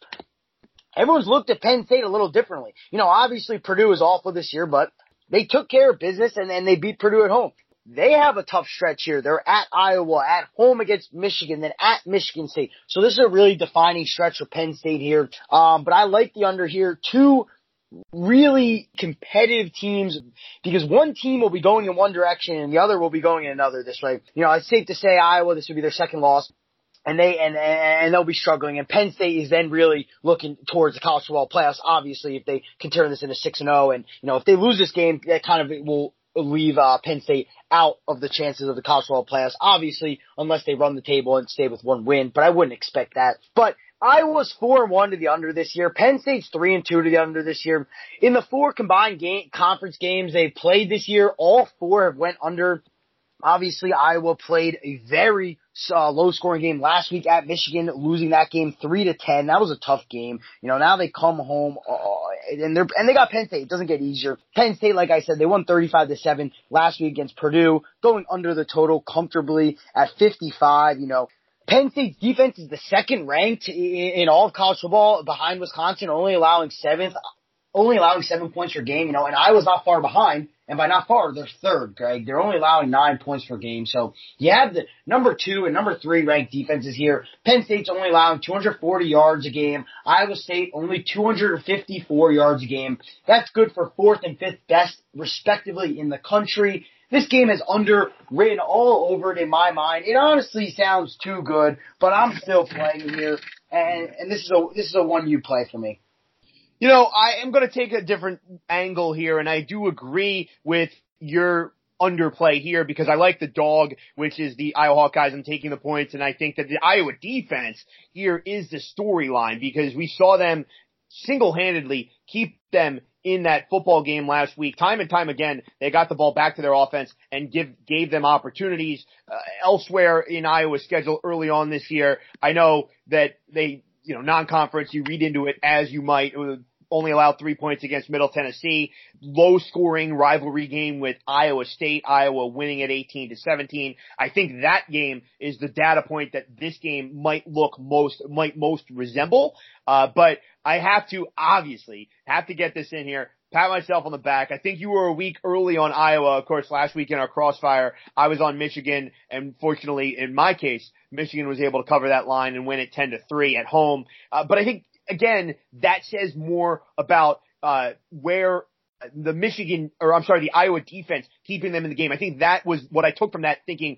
everyone's looked at Penn State a little differently. You know, obviously Purdue is awful this year, but they took care of business and then they beat Purdue at home. They have a tough stretch here. They're at Iowa, at home against Michigan, then at Michigan State. So this is a really defining stretch for Penn State here. Um, but I like the under here. Two really competitive teams because one team will be going in one direction and the other will be going in another this way. You know, it's safe to say Iowa, this would be their second loss. And they and and they'll be struggling. And Penn State is then really looking towards the college football playoffs. Obviously, if they can turn this into six and zero, and you know if they lose this game, that kind of will leave uh, Penn State out of the chances of the college football playoffs. Obviously, unless they run the table and stay with one win, but I wouldn't expect that. But I was four and one to the under this year. Penn State's three and two to the under this year. In the four combined game conference games they've played this year, all four have went under. Obviously, Iowa played a very uh, low scoring game last week at Michigan, losing that game three to ten. That was a tough game. You know, now they come home uh, and they're and they got Penn State. It doesn't get easier. Penn State, like I said, they won thirty five to seven last week against Purdue, going under the total comfortably at fifty five. You know. Penn State's defense is the second ranked in all of college football behind Wisconsin, only allowing seventh, only allowing seven points per game, you know, and Iowa's not far behind. And by not far, they're third, Greg. They're only allowing nine points per game. So you have the number two and number three ranked defenses here. Penn State's only allowing 240 yards a game. Iowa State only 254 yards a game. That's good for fourth and fifth best, respectively, in the country. This game is underwritten all over it in my mind. It honestly sounds too good, but I'm still playing here, and and this is a this is a one you play for me. You know, I am going to take a different angle here, and I do agree with your underplay here because I like the dog, which is the Iowa Hawkeyes. I'm taking the points, and I think that the Iowa defense here is the storyline because we saw them single-handedly keep them in that football game last week. Time and time again, they got the ball back to their offense and give gave them opportunities uh, elsewhere in Iowa's schedule early on this year. I know that they, you know, non-conference, you read into it as you might only allowed three points against Middle Tennessee. Low scoring rivalry game with Iowa State. Iowa winning at 18 to 17. I think that game is the data point that this game might look most, might most resemble. Uh, but I have to obviously have to get this in here pat myself on the back. I think you were a week early on Iowa. Of course, last week in our crossfire, I was on Michigan, and fortunately, in my case, Michigan was able to cover that line and win it 10 to 3 at home. Uh, but I think, again, that says more about, uh, where the Michigan, or I'm sorry, the Iowa defense keeping them in the game. I think that was what I took from that thinking,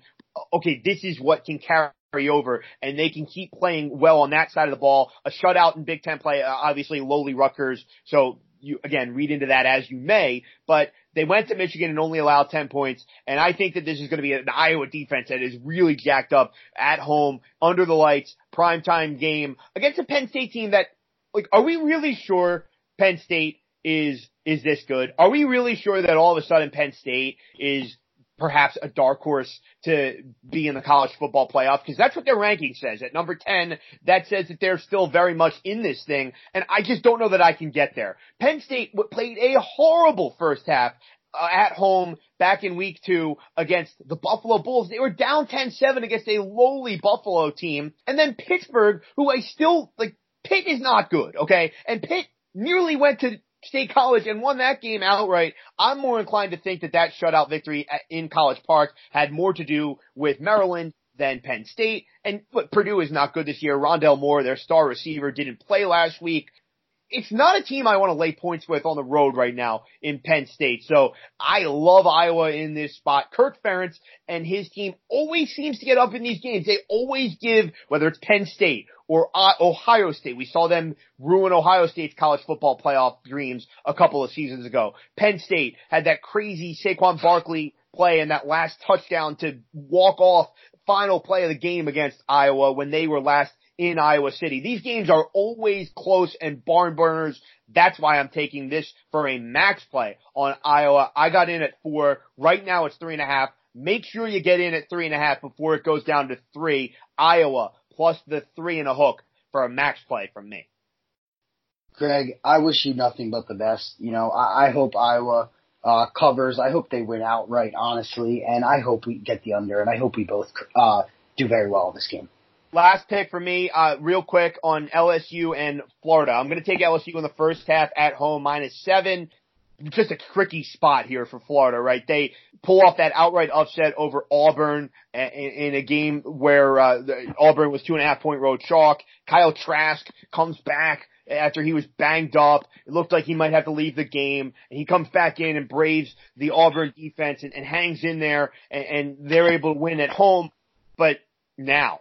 okay, this is what can carry over and they can keep playing well on that side of the ball. A shutout in Big Ten play, uh, obviously lowly Rutgers. So you again read into that as you may, but they went to Michigan and only allowed 10 points. And I think that this is going to be an Iowa defense that is really jacked up at home, under the lights, primetime game against a Penn State team that, like, are we really sure Penn State is, is this good? Are we really sure that all of a sudden Penn State is perhaps a dark horse to be in the college football playoff because that's what their ranking says. At number 10, that says that they're still very much in this thing and I just don't know that I can get there. Penn State played a horrible first half uh, at home back in week two against the Buffalo Bulls. They were down 10-7 against a lowly Buffalo team. And then Pittsburgh, who I still, like, Pitt is not good, okay? And Pitt nearly went to State College and won that game outright. I'm more inclined to think that that shutout victory in College Park had more to do with Maryland than Penn State. And but Purdue is not good this year. Rondale Moore, their star receiver, didn't play last week it's not a team I want to lay points with on the road right now in Penn State. So I love Iowa in this spot. Kirk Ferentz and his team always seems to get up in these games. They always give, whether it's Penn State or Ohio State. We saw them ruin Ohio State's college football playoff dreams a couple of seasons ago. Penn State had that crazy Saquon Barkley play and that last touchdown to walk off final play of the game against Iowa when they were last in Iowa City. These games are always close and barn burners. That's why I'm taking this for a max play on Iowa. I got in at four. Right now it's three and a half. Make sure you get in at three and a half before it goes down to three. Iowa plus the three and a hook for a max play from me. Greg, I wish you nothing but the best. You know, I, I hope Iowa uh, covers. I hope they win outright, honestly, and I hope we get the under, and I hope we both uh, do very well in this game. Last pick for me, uh, real quick on LSU and Florida. I'm going to take LSU in the first half at home minus seven. Just a tricky spot here for Florida, right? They pull off that outright upset over Auburn in, a game where uh, Auburn was two and a half point road chalk. Kyle Trask comes back after he was banged up. It looked like he might have to leave the game. And he comes back in and braves the Auburn defense and, and hangs in there and, and they're able to win at home. But now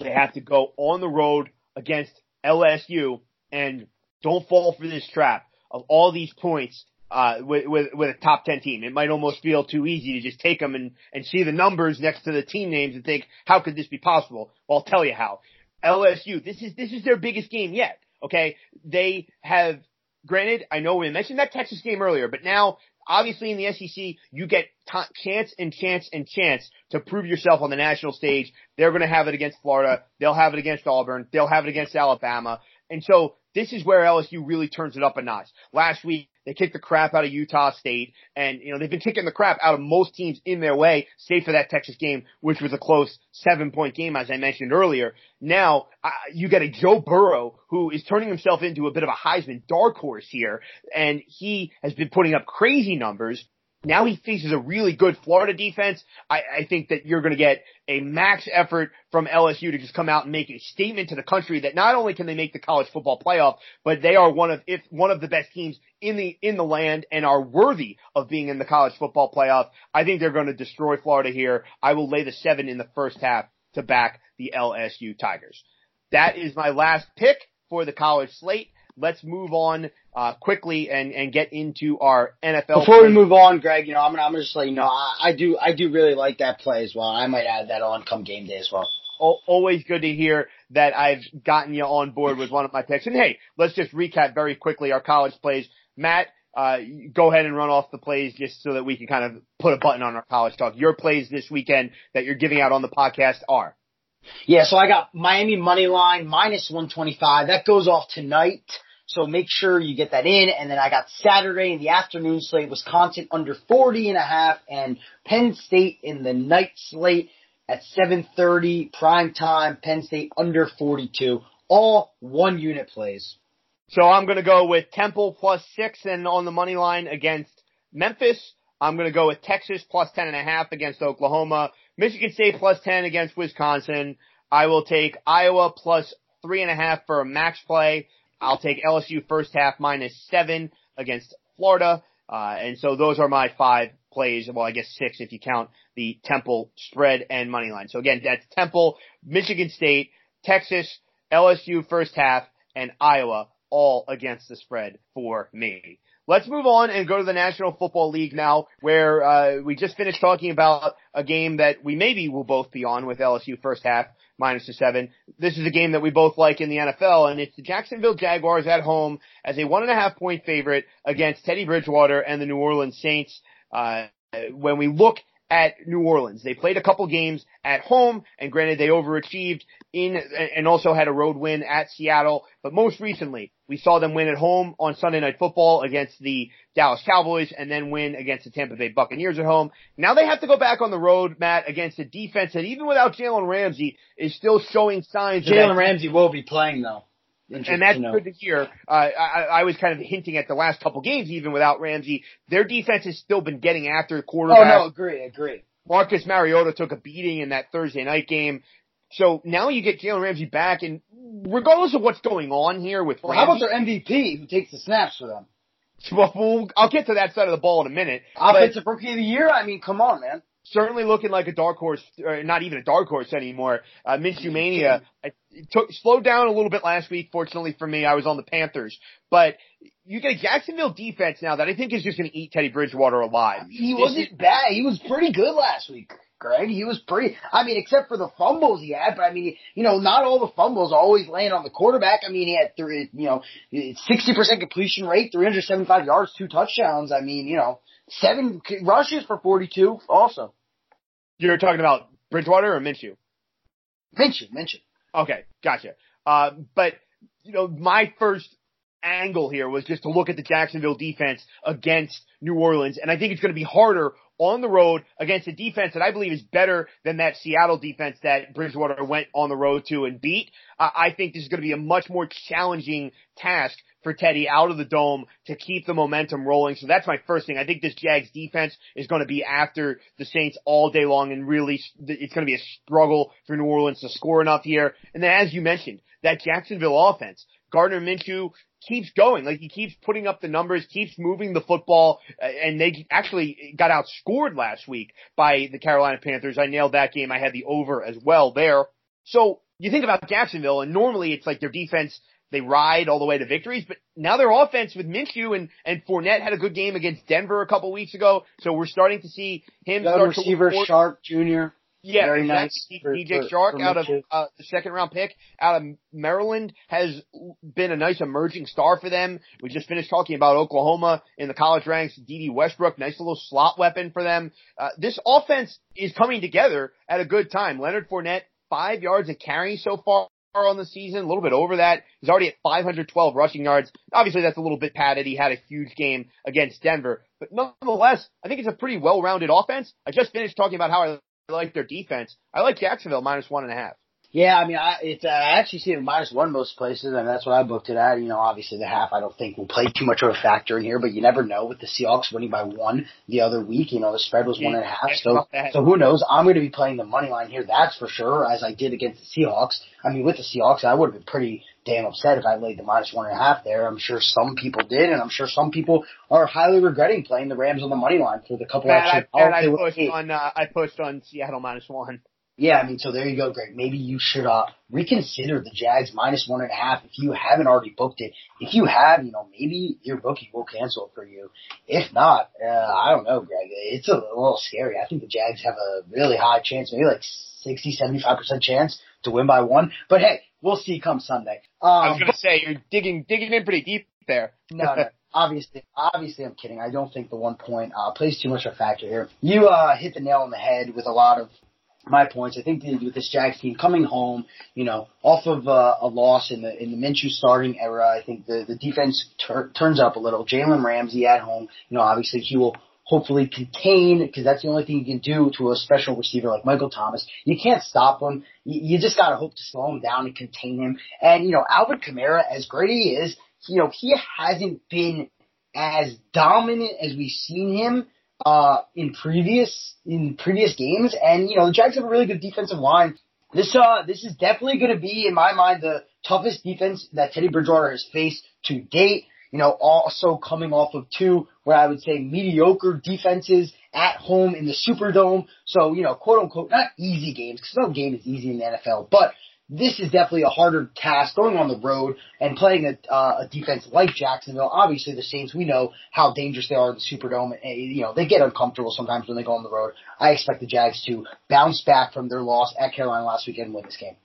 they have to go on the road against LSU and don't fall for this trap of all these points uh, with, with, with a top 10 team. It might almost feel too easy to just take them and, and see the numbers next to the team names and think, how could this be possible? Well, I'll tell you how. LSU, this is, this is their biggest game yet. Okay. They have, granted, I know we mentioned that Texas game earlier, but now obviously in the SEC, you get t- chance and chance and chance to prove yourself on the national stage. They're going to have it against Florida. They'll have it against Auburn. They'll have it against Alabama. And so this is where LSU really turns it up a notch. Last week, they kicked the crap out of Utah State, and you know they've been kicking the crap out of most teams in their way, save for that Texas game, which was a close seven-point game, as I mentioned earlier. Now uh, you get a Joe Burrow who is turning himself into a bit of a Heisman dark horse here, and he has been putting up crazy numbers. Now he faces a really good Florida defense. I, I think that you're going to get a max effort from LSU to just come out and make a statement to the country that not only can they make the college football playoff, but they are one of, if one of the best teams in the, in the land and are worthy of being in the college football playoff. I think they're going to destroy Florida here. I will lay the seven in the first half to back the LSU Tigers. That is my last pick for the college slate let's move on uh, quickly and, and get into our NFL. Before play. we move on, Greg, you know, I'm gonna, I'm gonna just let you know, I, I do I do really like that play as well. I might add that on come game day as well. Always good to hear that I've gotten you on board with one of my picks. And hey, let's just recap very quickly our college plays. Matt, uh, go ahead and run off the plays just so that we can kind of put a button on our college talk. Your plays this weekend that you're giving out on the podcast are. Yeah, so I got Miami money line minus 125. That goes off tonight So make sure you get that in. And then I got Saturday in the afternoon slate, Wisconsin under 40 and a half and Penn State in the night slate at 7.30 prime time, Penn State under 42. All one unit plays. So I'm going to go with Temple plus six and on the money line against Memphis. I'm going to go with Texas plus ten and a half against Oklahoma. Michigan State plus 10 against Wisconsin. I will take Iowa plus three and a half for a max play. I'll take LSU first half minus seven against Florida. Uh, and so those are my five plays. Well, I guess six if you count the Temple spread and money line. So again, that's Temple, Michigan State, Texas, LSU first half, and Iowa all against the spread for me. Let's move on and go to the National Football League now, where uh, we just finished talking about a game that we maybe will both be on with LSU first half minus the seven. This is a game that we both like in the NFL, and it's the Jacksonville Jaguars at home as a one and a half point favorite against Teddy Bridgewater and the New Orleans Saints. Uh, when we look at New Orleans. They played a couple games at home, and granted they overachieved in and also had a road win at Seattle. But most recently, we saw them win at home on Sunday Night Football against the Dallas Cowboys, and then win against the Tampa Bay Buccaneers at home. Now they have to go back on the road, Matt, against a defense that even without Jalen Ramsey is still showing signs. Jalen Ramsey will be playing though and that's good to hear. Uh, I, I was kind of hinting at the last couple games, even without Ramsey, their defense has still been getting after the quarterback. Oh no, agree, agree. Marcus Mariota took a beating in that Thursday night game. So now you get Jalen Ramsey back, and regardless of what's going on here with well, Ramsey, how about their MVP who takes the snaps for them? Well, I'll get to that side of the ball in a minute. Offensive rookie of the year. I mean, come on, man certainly looking like a dark horse, or not even a dark horse anymore. Uh, Minshew Mania took slowed down a little bit last week. Fortunately for me, I was on the Panthers, but you get a Jacksonville defense now that I think is just going to eat Teddy Bridgewater alive. He wasn't bad. He was pretty good last week. Greg, he was pretty. I mean, except for the fumbles he had, but I mean, you know, not all the fumbles always land on the quarterback. I mean, he had three, you know, sixty percent completion rate, three hundred seventy-five yards, two touchdowns. I mean, you know, seven rushes for forty-two. Also, you're talking about Bridgewater or Minshew? Minshew, Minshew. Okay, gotcha. Uh, but you know, my first angle here was just to look at the Jacksonville defense against New Orleans, and I think it's going to be harder on the road against a defense that I believe is better than that Seattle defense that Bridgewater went on the road to and beat. Uh, I think this is going to be a much more challenging task for Teddy out of the dome to keep the momentum rolling. So that's my first thing. I think this Jags defense is going to be after the Saints all day long and really it's going to be a struggle for New Orleans to score enough here. And then as you mentioned, that Jacksonville offense, Gardner Minshew keeps going. Like he keeps putting up the numbers, keeps moving the football, and they actually got outscored last week by the Carolina Panthers. I nailed that game. I had the over as well there. So you think about Jacksonville, and normally it's like their defense they ride all the way to victories, but now their offense with Minshew and and Fournette had a good game against Denver a couple weeks ago, so we're starting to see him start receiver to Chark Jr. Yeah, very exactly. nice. DJ Chark out of uh, the second round pick out of Maryland has been a nice emerging star for them. We just finished talking about Oklahoma in the college ranks. Dede Westbrook, nice little slot weapon for them. Uh, this offense is coming together at a good time. Leonard Fournette, five yards of carry so far on the season, a little bit over that. He's already at 512 rushing yards. Obviously, that's a little bit padded. He had a huge game against Denver, but nonetheless, I think it's a pretty well-rounded offense. I just finished talking about how I like their defense. I like Jacksonville minus one and a half. Yeah, I mean, I, it's, uh, I actually see it minus one most places, and that's what I booked it at. You know, obviously the half I don't think will play too much of a factor in here, but you never know with the Seahawks winning by one the other week. You know, the spread was one and a half, so so who knows? I'm going to be playing the money line here, that's for sure, as I did against the Seahawks. I mean, with the Seahawks, I would have been pretty damn upset if I laid the minus one and a half there. I'm sure some people did, and I'm sure some people are highly regretting playing the Rams on the money line for the couple extra. I, I pushed on uh, I pushed on Seattle minus one. Yeah, I mean, so there you go, Greg. Maybe you should uh, reconsider the Jags minus one and a half if you haven't already booked it. If you have, you know, maybe your bookie will cancel it for you. If not, uh, I don't know, Greg. It's a little scary. I think the Jags have a really high chance, maybe like 60, 75% chance to win by one. But hey, we'll see come Sunday. Um, I was going to say, you're digging, digging in pretty deep there. no, no. Obviously, obviously, I'm kidding. I don't think the one point uh, plays too much of a factor here. You uh, hit the nail on the head with a lot of my points. I think with this Jags team coming home, you know, off of uh, a loss in the in the Minshew starting era, I think the the defense tur- turns up a little. Jalen Ramsey at home, you know, obviously he will hopefully contain because that's the only thing you can do to a special receiver like Michael Thomas. You can't stop him. You, you just got to hope to slow him down and contain him. And you know, Alvin Kamara, as great he is, you know, he hasn't been as dominant as we've seen him uh, in previous in previous games. And you know, the Jags have a really good defensive line. This uh, this is definitely going to be, in my mind, the toughest defense that Teddy Bridgewater has faced to date. You know, also coming off of two, where I would say mediocre defenses at home in the Superdome. So, you know, quote unquote, not easy games, because no game is easy in the NFL, but this is definitely a harder task going on the road and playing a, uh, a defense like Jacksonville. Obviously, the Saints, we know how dangerous they are in the Superdome. And, you know, they get uncomfortable sometimes when they go on the road. I expect the Jags to bounce back from their loss at Carolina last weekend and win this game.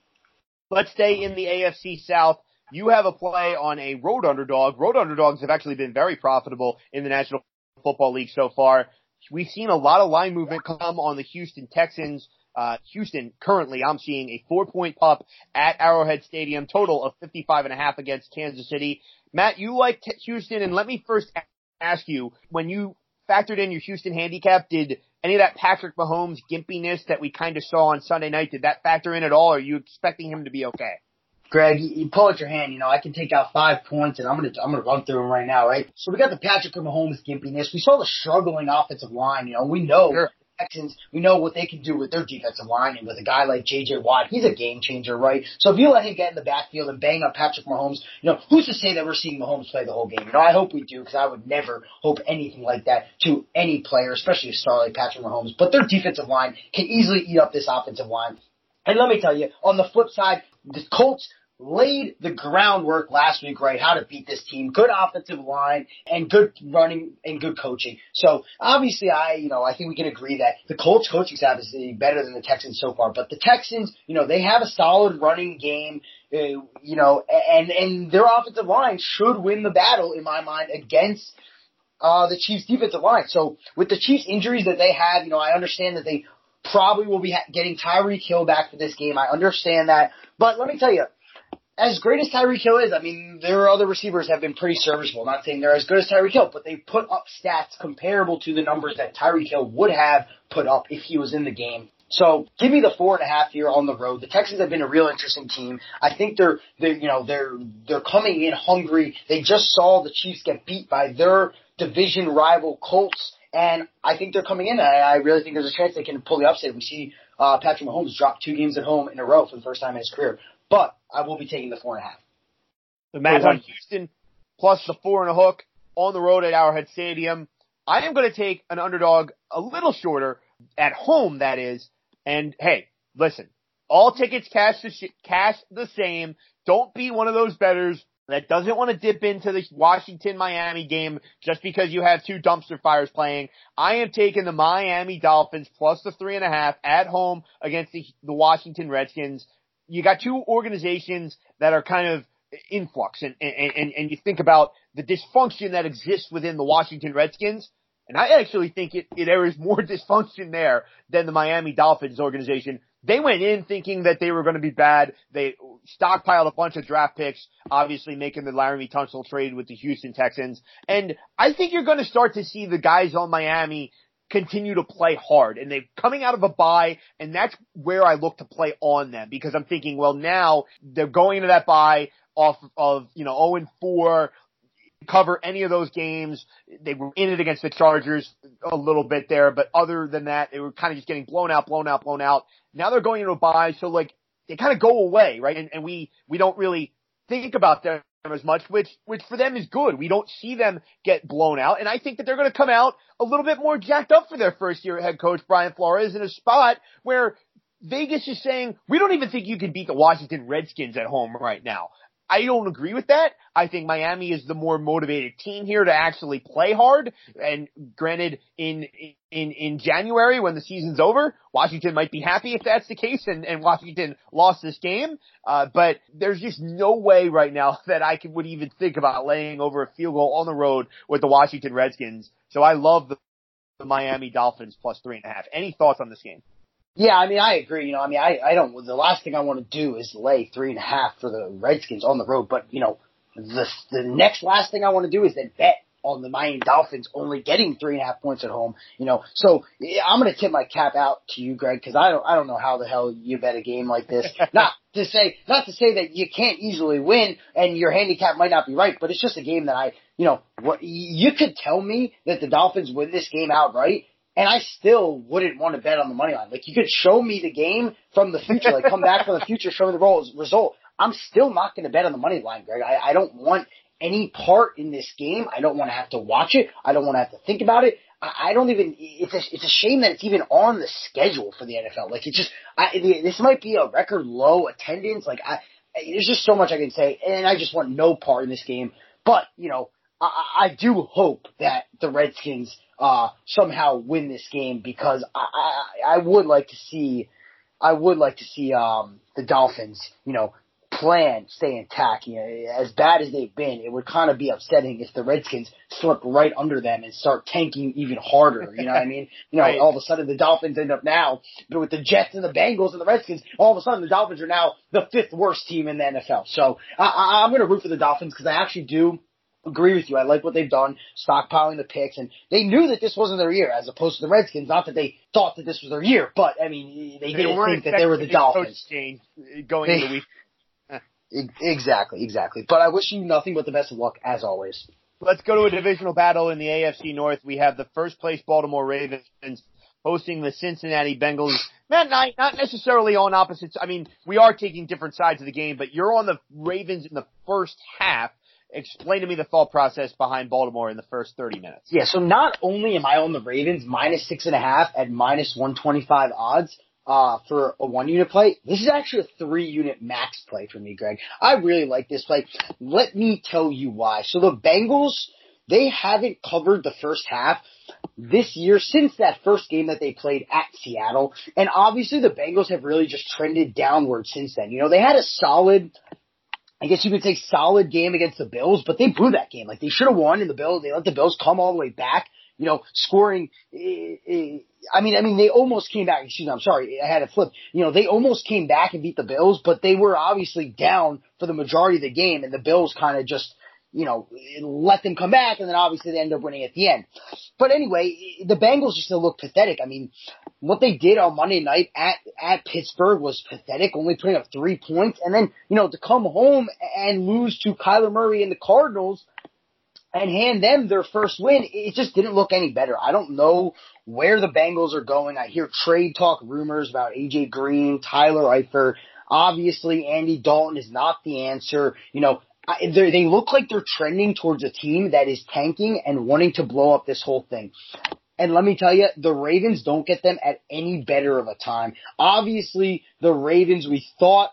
Let's stay in the AFC South. You have a play on a road underdog. Road underdogs have actually been very profitable in the National Football League so far. We've seen a lot of line movement come on the Houston Texans uh, Houston currently, I'm seeing a four point pup at Arrowhead Stadium, total of 55 and a half against Kansas City. Matt, you like Houston, and let me first ask you, when you factored in your Houston handicap, did any of that Patrick Mahomes gimpiness that we kind of saw on Sunday night, did that factor in at all? Or are you expecting him to be okay? Greg, you pull out your hand. You know, I can take out five points, and I'm gonna I'm gonna run through them right now, right? So we got the Patrick Mahomes gimpiness. We saw the struggling offensive line. You know, we know sure. Texans, we know what they can do with their defensive line, and with a guy like J.J. Watt, he's a game changer, right? So if you let him get in the backfield and bang up Patrick Mahomes, you know, who's to say that we're seeing Mahomes play the whole game? You know, I hope we do, because I would never hope anything like that to any player, especially a star like Patrick Mahomes. But their defensive line can easily eat up this offensive line. And let me tell you, on the flip side, the Colts, laid the groundwork last week, right? How to beat this team. Good offensive line and good running and good coaching. So obviously I, you know, I think we can agree that the Colts coaching staff is better than the Texans so far, but the Texans, you know, they have a solid running game. Uh, you know, and and their offensive line should win the battle in my mind against uh, the Chiefs defensive line. So with the Chiefs injuries that they have, you know, I understand that they probably will be ha- getting Tyreek Hill back for this game. I understand that, but let me tell you, as great as Tyreek Hill is, I mean, their other receivers have been pretty serviceable. Not saying they're as good as Tyreek Hill, but they put up stats comparable to the numbers that Tyreek Hill would have put up if he was in the game. So give me the four and a half here on the road. The Texans have been a real interesting team. I think they're they're you know they're they're coming in hungry. They just saw the Chiefs get beat by their division rival Colts, and I think they're coming in. I, I really think there's a chance they can pull the upset. We see uh, Patrick Mahomes drop two games at home in a row for the first time in his career. But I will be taking the four and a half. The match on Houston plus the four and a hook on the road at Arrowhead Stadium. I am going to take an underdog a little shorter at home, that is. And hey, listen, all tickets cash the sh- cash the same. Don't be one of those bettors that doesn't want to dip into the Washington Miami game just because you have two dumpster fires playing. I am taking the Miami Dolphins plus the three and a half at home against the, the Washington Redskins you got two organizations that are kind of influx and, and, and, and you think about the dysfunction that exists within the Washington Redskins. And I actually think it, it, there is more dysfunction there than the Miami Dolphins organization. They went in thinking that they were going to be bad. They stockpiled a bunch of draft picks, obviously making the Laremy Tunsil trade with the Houston Texans. And I think you're going to start to see the guys on Miami continue to play hard and they're coming out of a bye and that's where I look to play on them because I'm thinking, well now they're going into that bye off of, you know, 0 and 4, cover any of those games. They were in it against the Chargers a little bit there, but other than that, they were kind of just getting blown out, blown out, blown out. Now they're going into a bye, so like they kind of go away, right? And, and we we don't really think about them as much, which which for them is good. We don't see them get blown out, and I think that they're going to come out a little bit more jacked up for their first year head coach Brian Flores in a spot where Vegas is saying we don't even think you can beat the Washington Redskins at home right now. I don't agree with that. I think Miami is the more motivated team here to actually play hard. And granted, in in in January when the season's over, Washington might be happy if that's the case, and and Washington lost this game. Uh, but there's just no way right now that I could, would even think about laying over a field goal on the road with the Washington Redskins. So I love the, the Miami Dolphins plus three and a half. Any thoughts on this game? Yeah, I mean, I agree. You know, I mean, I, I don't, the last thing I want to do is lay three and a half for the Redskins on the road, but, you know, the, the next last thing I want to do is then bet on the Miami Dolphins only getting three and a half points at home. You know, so I'm going to tip my cap out to you, Greg, because I don't I don't know how the hell you bet a game like this. not to say not to say that you can't easily win and your handicap might not be right, but it's just a game that I you know what you could tell me that the Dolphins win this game outright. And I still wouldn't want to bet on the money line. Like you could show me the game from the future, like come back from the future, show me the rolls, result. I'm still not going to bet on the money line, Greg. I, I don't want any part in this game. I don't want to have to watch it. I don't want to have to think about it. I, I don't even. It's a it's a shame that it's even on the schedule for the NFL. Like it's just I, this might be a record low attendance. Like I, there's just so much I can say, and I just want no part in this game. But you know, I, I do hope that the Redskins uh somehow win this game because I, I I would like to see I would like to see um the Dolphins, you know, plan stay intact. You know, as bad as they've been, it would kind of be upsetting if the Redskins slip right under them and start tanking even harder. You know what I mean? You know, Right. all of a sudden the Dolphins end up now but with the Jets and the Bengals and the Redskins. All of a sudden the Dolphins are now the fifth worst team in the NFL. So I, I, I'm going to root for the Dolphins because I actually do agree with you. I like what they've done, stockpiling the picks, and they knew that this wasn't their year, as opposed to the Redskins. Not that they thought that this was their year, but I mean, they, didn't weren't think that they were the expecting a coach Dolphins. change uh, going They- into the week. Exactly, exactly. But I wish you nothing but the best of luck as always. Let's go to a divisional battle in the AFC North. We have the first place Baltimore Ravens hosting the Cincinnati Bengals. Matt Knight, not necessarily on opposites. I mean, we are taking different sides of the game, but you're on the Ravens in the first half. Explain to me the thought process behind Baltimore in the first 30 minutes. Yeah, so not only am I on the Ravens minus six and a half at minus 125 odds, uh, for a one unit play, this is actually a three unit max play for me, Greg. I really like this play. Let me tell you why. So the Bengals, they haven't covered the first half this year since that first game that they played at Seattle. And obviously the Bengals have really just trended downward since then. You know, they had a solid I guess you could say solid game against the Bills, but they blew that game. Like they should have won, and the Bills they let the Bills come all the way back. You know, scoring. eh, eh, I mean, I mean, they almost came back. Excuse me, I'm sorry, I had it flipped. You know, they almost came back and beat the Bills, but they were obviously down for the majority of the game, and the Bills kind of just, you know, let them come back, and then obviously they end up winning at the end. But anyway, the Bengals just look pathetic. I mean, what they did on Monday night at at Pittsburgh was pathetic, only putting up three points, and then you know to come home and lose to Kyler Murray and the Cardinals and hand them their first win, it just didn't look any better. I don't know where the Bengals are going. I hear trade talk rumors about AJ Green, Tyler Eifert. Obviously, Andy Dalton is not the answer. You know, I- they look like they're trending towards a team that is tanking and wanting to blow up this whole thing. And let me tell you, the Ravens don't get them at any better of a time. Obviously, the Ravens, we thought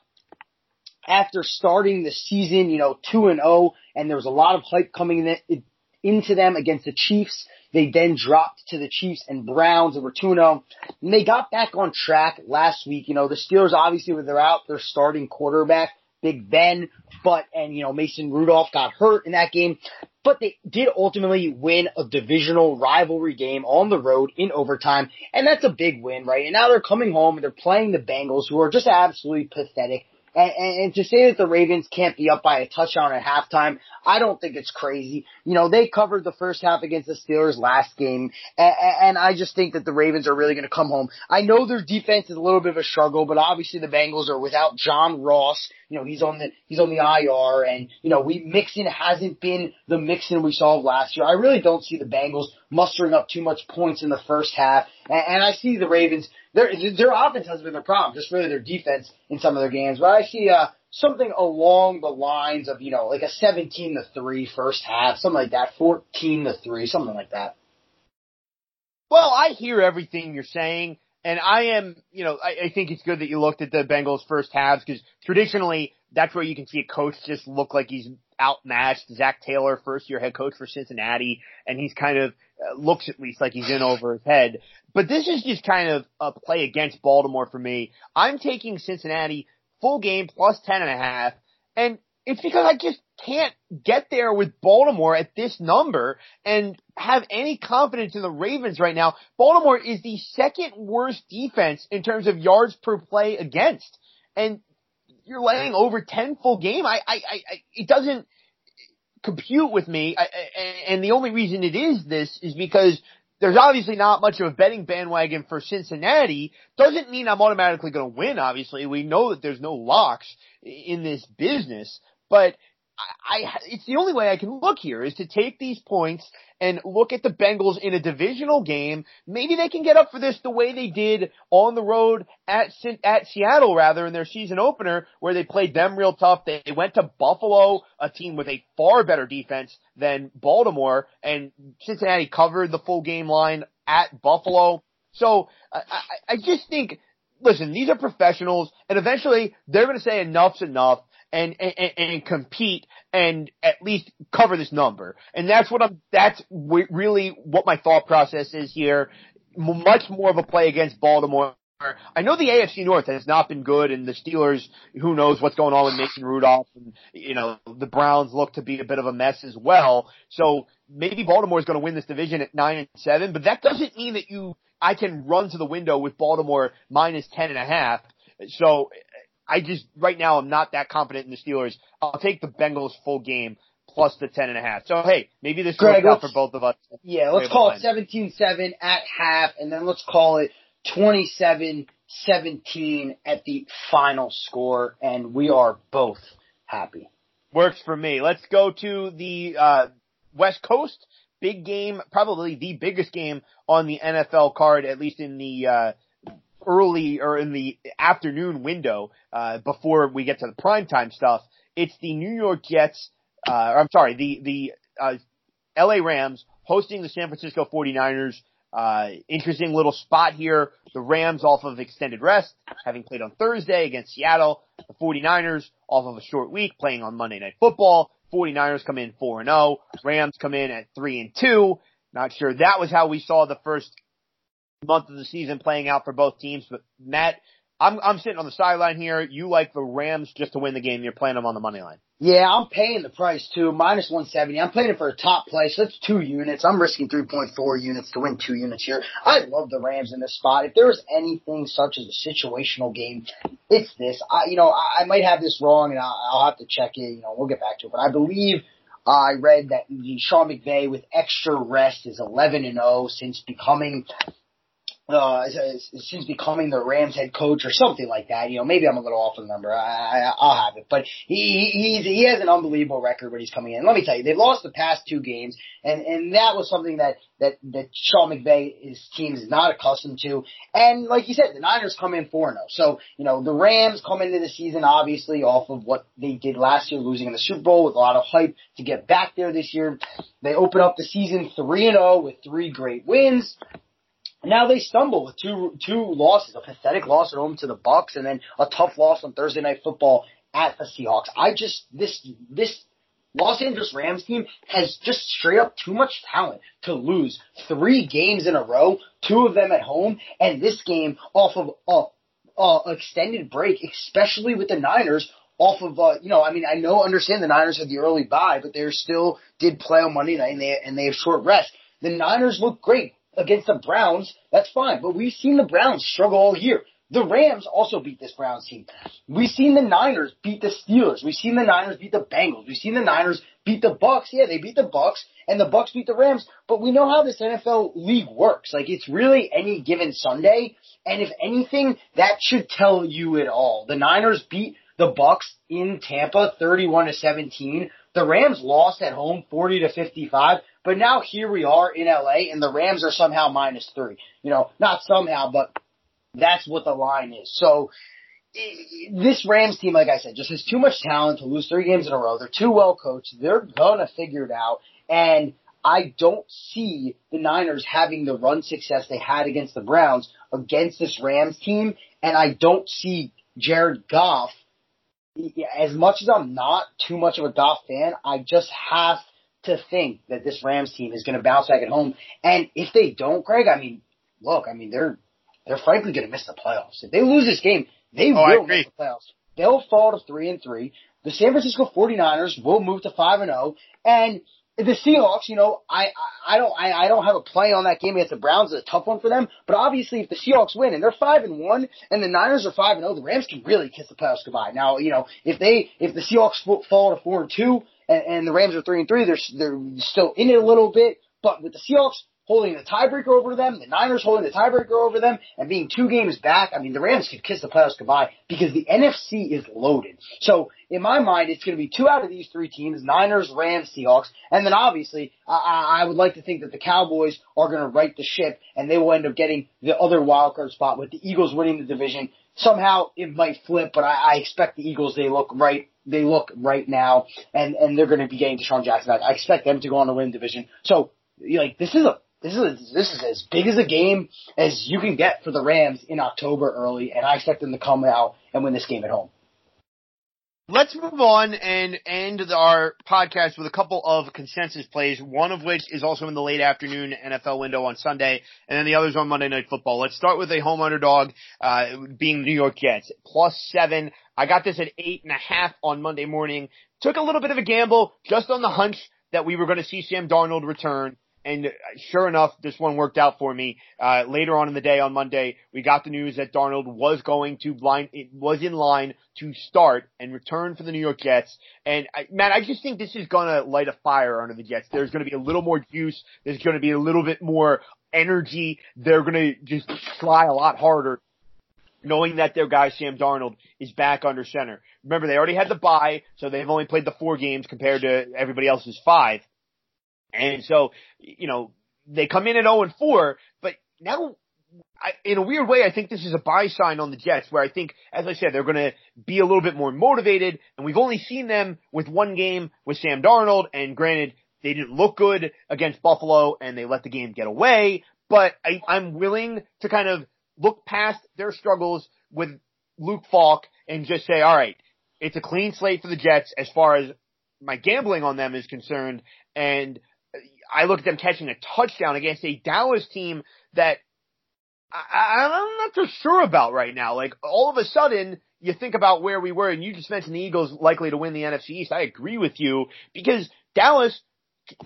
after starting the season, you know, 2 and 0, and there was a lot of hype coming in, into them against the Chiefs. They then dropped to the Chiefs and Browns and were 2 0. And they got back on track last week. You know, the Steelers obviously were they're out their starting quarterback, Big Ben, but, and you know, Mason Rudolph got hurt in that game. But they did ultimately win a divisional rivalry game on the road in overtime, and that's a big win, right? And now they're coming home and they're playing the Bengals, who are just absolutely pathetic. And, and, and to say that the Ravens can't be up by a touchdown at halftime, I don't think it's crazy. You know, they covered the first half against the Steelers last game, and, and I just think that the Ravens are really going to come home. I know their defense is a little bit of a struggle, but obviously the Bengals are without John Ross. You know, he's on the he's on the IR, and you know, we Mixon hasn't been the Mixon we saw last year. I really don't see the Bengals mustering up too much points in the first half, and, and I see the Ravens. Their their offense has been their problem, just really their defense in some of their games. But I see uh something along the lines of you know like a seventeen to three first half, something like that, fourteen to three, something like that. Well, I hear everything you're saying, and I am, you know, I, I think it's good that you looked at the Bengals first halves because traditionally that's where you can see a coach just look like he's outmatched. Zac Taylor, first year head coach for Cincinnati, and he's kind of uh, looks at least like he's in over his head. But this is just kind of a play against Baltimore for me. I'm taking Cincinnati full game plus ten and a half, and it's because I just can't get there with Baltimore at this number and have any confidence in the Ravens right now. Baltimore is the second worst defense in terms of yards per play against. And you're laying over 10 full game. I, I, I, it doesn't compute with me. I, and the only reason it is this is because there's obviously not much of a betting bandwagon for Cincinnati. Doesn't mean I'm automatically going to win, obviously. We know that there's no locks in this business, but I, I, it's the only way I can look here is to take these points and look at the Bengals in a divisional game. Maybe they can get up for this the way they did on the road at at Seattle rather in their season opener where they played them real tough. They went to Buffalo, a team with a far better defense than Baltimore, and Cincinnati covered the full game line at Buffalo. So I, I just think, listen, these are professionals, and eventually they're going to say enough's enough and, and, and compete and at least cover this number. And that's what I'm, that's really what my thought process is here. Much more of a play against Baltimore. I know the AFC North has not been good and the Steelers, who knows what's going on with Mason Rudolph and, you know, the Browns look to be a bit of a mess as well. So maybe Baltimore is going to win this division at nine and seven, but that doesn't mean that you, I can run to the window with Baltimore minus ten and a half. So I just right now I'm not that confident in the Steelers. I'll take the Bengals full game plus the ten and a half. So hey, maybe this Greg, works out for both of us. Yeah, let's call it 17-7 at half, and then let's call it 27-17 at the final score, and we are both happy. Works for me. Let's go to the uh, West Coast. Big game, probably the biggest game on the NFL card, at least in the uh, early or in the afternoon window uh, before we get to the primetime stuff. It's the New York Jets, uh, I'm sorry, the the uh, LA Rams hosting the San Francisco 49ers. Uh, interesting little spot here. The Rams off of extended rest, having played on Thursday against Seattle. The 49ers off of a short week playing on Monday Night Football. 49ers come in 4 and 0. Rams come in at 3 and 2. Not sure that was how we saw the first month of the season playing out for both teams. But Matt, I'm I'm sitting on the sideline here. You like the Rams just to win the game. You're playing them on the money line. Yeah, I'm paying the price too, minus 170. I'm playing it for a top place. That's two units. I'm risking 3.4 units to win two units here. I love the Rams in this spot. If there was anything such as a situational game, it's this. I, you know, I, I might have this wrong and I'll, I'll have to check it. You know, we'll get back to it. But I believe I read that Sean McVay with extra rest is 11 and 0 since becoming uh, since becoming the Rams head coach or something like that. You know, maybe I'm a little off the number. I, I, I'll have it, but he he's he has an unbelievable record when he's coming in. Let me tell you, they've lost the past two games, and and that was something that that that Sean McVay his team is not accustomed to. And like you said, the Niners come in four zero. Oh. So you know the Rams come into the season obviously off of what they did last year, losing in the Super Bowl with a lot of hype to get back there this year. They open up the season three and zero oh with three great wins. Now they stumble with two two losses, a pathetic loss at home to the Bucks, and then a tough loss on Thursday Night Football at the Seahawks. I just this this Los Angeles Rams team has just straight up too much talent to lose three games in a row, two of them at home, and this game off of a, a extended break, especially with the Niners off of uh, you know, I mean, I know, understand the Niners had the early bye, but they still did play on Monday night and they and they have short rest. The Niners look great against the Browns, that's fine. But we've seen the Browns struggle all year. The Rams also beat this Browns team. We've seen the Niners beat the Steelers. We've seen the Niners beat the Bengals. We've seen the Niners beat the Bucks. Yeah, they beat the Bucks and the Bucks beat the Rams, but we know how this NFL league works. Like it's really any given Sunday, and if anything, that should tell you it all. The Niners beat the Bucks in Tampa 31 to 17. The Rams lost at home 40 to 55. But now here we are in LA and the Rams are somehow minus three. You know, not somehow, but that's what the line is. So this Rams team, like I said, just has too much talent to lose three games in a row. They're too well coached. They're gonna figure it out. And I don't see the Niners having the run success they had against the Browns against this Rams team. And I don't see Jared Goff, as much as I'm not too much of a Goff fan, I just have to think that this Rams team is going to bounce back at home. And if they don't, Greg, I mean, look, I mean, they're they're frankly going to miss the playoffs. If they lose this game, they oh, will miss the playoffs. They'll fall to three and three. the San Francisco 49ers will move to 5 and 0 and the Seahawks, you know, I, I don't, I, I don't have a play on that game against the Browns. It's a tough one for them. But obviously, if the Seahawks win and they're five and one, and the Niners are five and zero, the Rams can really kiss the playoffs goodbye. Now, you know, if they, if the Seahawks fall to four and two, and, and the Rams are three and three, they're they're still in it a little bit. But with the Seahawks, holding the tiebreaker over them, the Niners holding the tiebreaker over them, and being two games back, I mean, the Rams could kiss the playoffs goodbye because the NFC is loaded. So, in my mind, it's going to be two out of these three teams, Niners, Rams, Seahawks, and then obviously, I, I would like to think that the Cowboys are going to right the ship, and they will end up getting the other wild card spot with the Eagles winning the division. Somehow it might flip, but I, I expect the Eagles, they look right they look right now, and and they're going to be getting DeSean Jackson back. I expect them to go on to win the division. So, like, this is a this is a, this is as big as a game as you can get for the Rams in October early, and I expect them to come out and win this game at home. Let's move on and end our podcast with a couple of consensus plays, one of which is also in the late afternoon NFL window on Sunday, and then the others on Monday Night Football. Let's start with a home underdog, uh, being New York Jets. Plus seven. I got this at eight and a half on Monday morning. Took a little bit of a gamble just on the hunch that we were going to see Sam Darnold return. And sure enough, this one worked out for me. Uh, later on in the day on Monday, we got the news that Darnold was going to line, it was in line to start and return for the New York Jets. And I, man, I just think this is gonna light a fire under the Jets. There's gonna be a little more juice. There's gonna be a little bit more energy. They're gonna just try a lot harder knowing that their guy Sam Darnold is back under center. Remember, they already had the bye, so they've only played the four games compared to everybody else's five. And so, you know, they come in at 0 and 4, but now I, in a weird way, I think this is a buy sign on the Jets where I think, as I said, they're going to be a little bit more motivated and we've only seen them with one game with Sam Darnold and granted, they didn't look good against Buffalo and they let the game get away, but I, I'm willing to kind of look past their struggles with Luke Falk and just say, all right, it's a clean slate for the Jets as far as my gambling on them is concerned and I look at them catching a touchdown against a Dallas team that I, I'm not so sure about right now. Like all of a sudden, you think about where we were, and you just mentioned the Eagles likely to win the NFC East. I agree with you because Dallas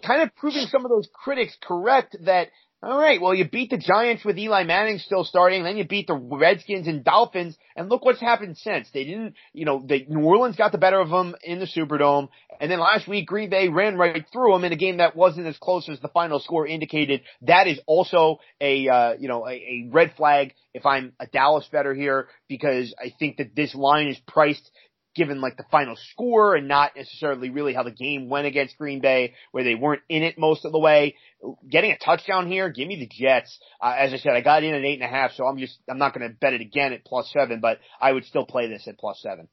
kind of proving some of those critics correct that all right, well, you beat the Giants with Eli Manning still starting, then you beat the Redskins and Dolphins, and look what's happened since. They didn't, you know, they, New Orleans got the bettor of them in the Superdome, and then last week Green Bay ran right through them in a game that wasn't as close as the final score indicated. That is also a, uh, you know, a, a red flag if I'm a Dallas better here, because I think that this line is priced given like the final score and not necessarily really how the game went against Green Bay, where they weren't in it most of the way. Getting a touchdown here, give me the Jets. Uh, as I said, I got in at eight and a half, so I'm just I'm not going to bet it again at plus seven, but I would still play this at plus seven.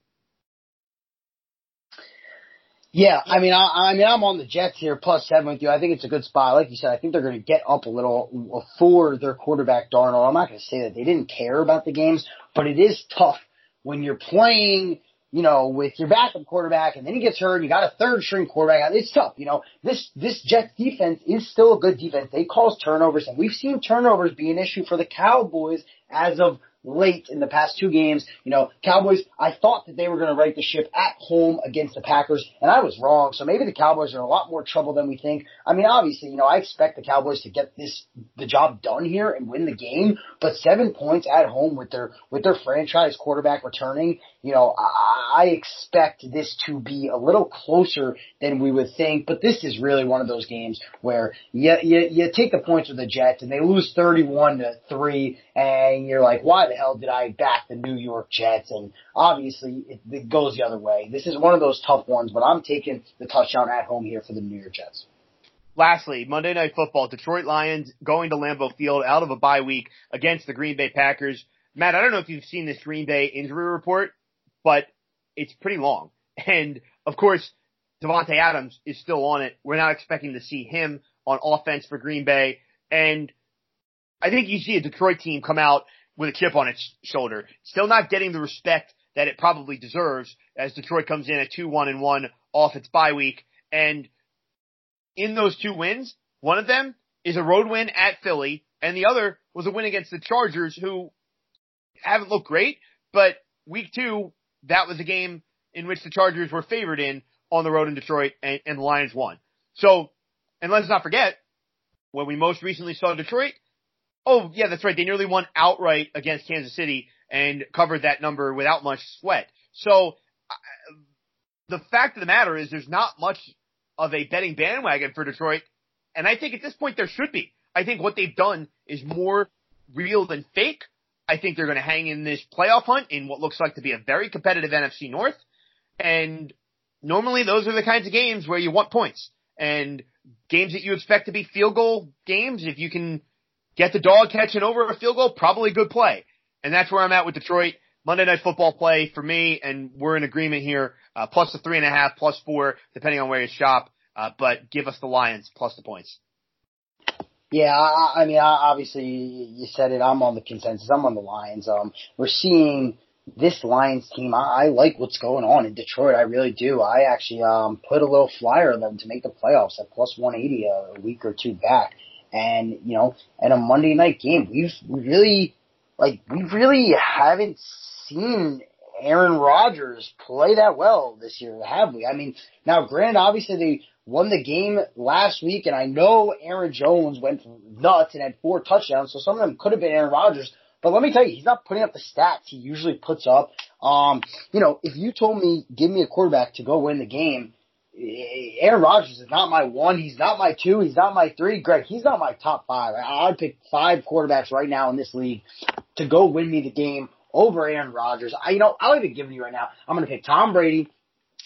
Yeah, I mean, I, I mean, I'm on the Jets here, plus seven with you. I think it's a good spot. Like you said, I think they're going to get up a little for their quarterback Darnold. I'm not going to say that they didn't care about the games, but it is tough when you're playing you know, with your backup quarterback and then he gets hurt, and you got a third string quarterback. It's tough. You know, this, this Jets defense is still a good defense. They cause turnovers and we've seen turnovers be an issue for the Cowboys as of late in the past two games. You know, Cowboys, I thought that they were going to right the ship at home against the Packers, and I was wrong. So maybe the Cowboys are in a lot more trouble than we think. I mean, obviously, you know, I expect the Cowboys to get this, the job done here and win the game, but seven points at home with their, with their franchise quarterback returning, you know, I, I expect this to be a little closer than we would think, but this is really one of those games where you, you, you take the points with the Jets and they lose 31 to 3 and you're like, why the hell did I back the New York Jets? And obviously it, it goes the other way. This is one of those tough ones, but I'm taking the touchdown at home here for the New York Jets. Lastly, Monday Night Football, Detroit Lions going to Lambeau Field out of a bye week against the Green Bay Packers. Matt, I don't know if you've seen this Green Bay injury report, but it's pretty long. And of course, Davante Adams is still on it. We're not expecting to see him on offense for Green Bay. And I think you see a Detroit team come out with a chip on its shoulder. Still not getting the respect that it probably deserves as Detroit comes in at 2-1 and 1 off its bye week. And in those two wins, one of them is a road win at Philly and the other was a win against the Chargers who haven't looked great, but week two, that was a game in which the Chargers were favored in on the road in Detroit and, and the Lions won. So, and let's not forget, when we most recently saw Detroit, oh yeah, that's right, they nearly won outright against Kansas City and covered that number without much sweat. So, the fact of the matter is there's not much of a betting bandwagon for Detroit, and I think at this point there should be. I think what they've done is more real than fake. I think they're going to hang in this playoff hunt in what looks like to be a very competitive NFC North. And normally those are the kinds of games where you want points and games that you expect to be field goal games. If you can get the dog catching over a field goal, probably good play. And that's where I'm at with Detroit. Monday night football play for me, and we're in agreement here. Uh, plus the three and a half, plus four, depending on where you shop. Uh, but give us the Lions plus the points. Yeah, I, I mean, obviously you said it. I'm on the consensus. I'm on the Lions. Um, we're seeing this Lions team. I, I like what's going on in Detroit. I really do. I actually um put a little flyer on them to make the playoffs at plus 180 a week or two back. And you know, in a Monday night game, we've really like we really haven't seen Aaron Rodgers play that well this year, have we? I mean, now granted, obviously they won the game last week, and I know Aaron Jones went nuts and had four touchdowns, so some of them could have been Aaron Rodgers. But let me tell you, he's not putting up the stats he usually puts up. Um, you know, if you told me, give me a quarterback to go win the game, Aaron Rodgers is not my one. He's not my two. He's not my three. Greg, he's not my top five. I'd pick five quarterbacks right now in this league to go win me the game over Aaron Rodgers. I, you know, I'll even give you right now. I'm going to pick Tom Brady.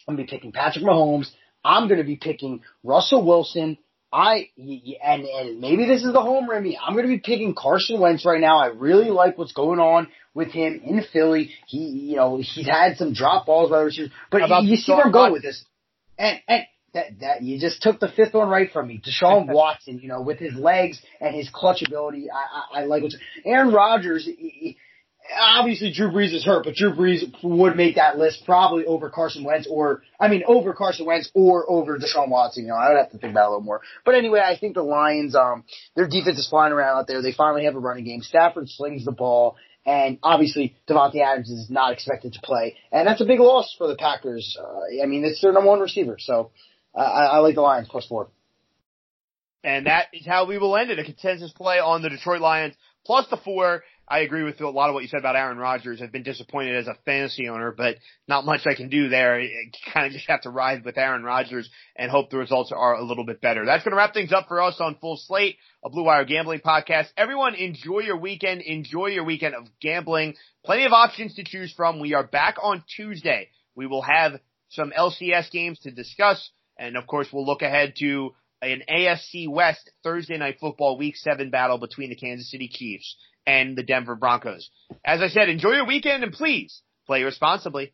I'm going to be picking Patrick Mahomes. I'm going to be picking Russell Wilson. I and and maybe this is the home me. I'm going to be picking Carson Wentz right now. I really like what's going on with him in Philly. He, you know, he's had some drop balls by receivers, but you see where I'm going with this. And and that that you just took the fifth one right from me. Deshaun Watson, you know, with his legs and his clutch ability, I I, I like what's Aaron Rodgers. He, obviously Drew Brees is hurt, but Drew Brees would make that list probably over Carson Wentz or, I mean, over Carson Wentz or over Deshaun Watson. You know, I would have to think about it a little more. But anyway, I think the Lions, um, their defense is flying around out there. They finally have a running game. Stafford slings the ball. And obviously, Davante Adams is not expected to play, and that's a big loss for the Packers. Uh, I mean, it's their number one receiver, so uh, I, I like the Lions plus four. And that is how we will end it. A consensus play on the Detroit Lions plus the four. I agree with a lot of what you said about Aaron Rodgers. I've been disappointed as a fantasy owner, but not much I can do there. You kind of just have to ride with Aaron Rodgers and hope the results are a little bit better. That's going to wrap things up for us on Full Slate, a Blue Wire gambling podcast. Everyone enjoy your weekend. Enjoy your weekend of gambling. Plenty of options to choose from. We are back on Tuesday. We will have some LCS games to discuss. And of course, we'll look ahead to an AFC West Thursday night football week seven battle between the Kansas City Chiefs and the Denver Broncos. As I said, enjoy your weekend and please play responsibly.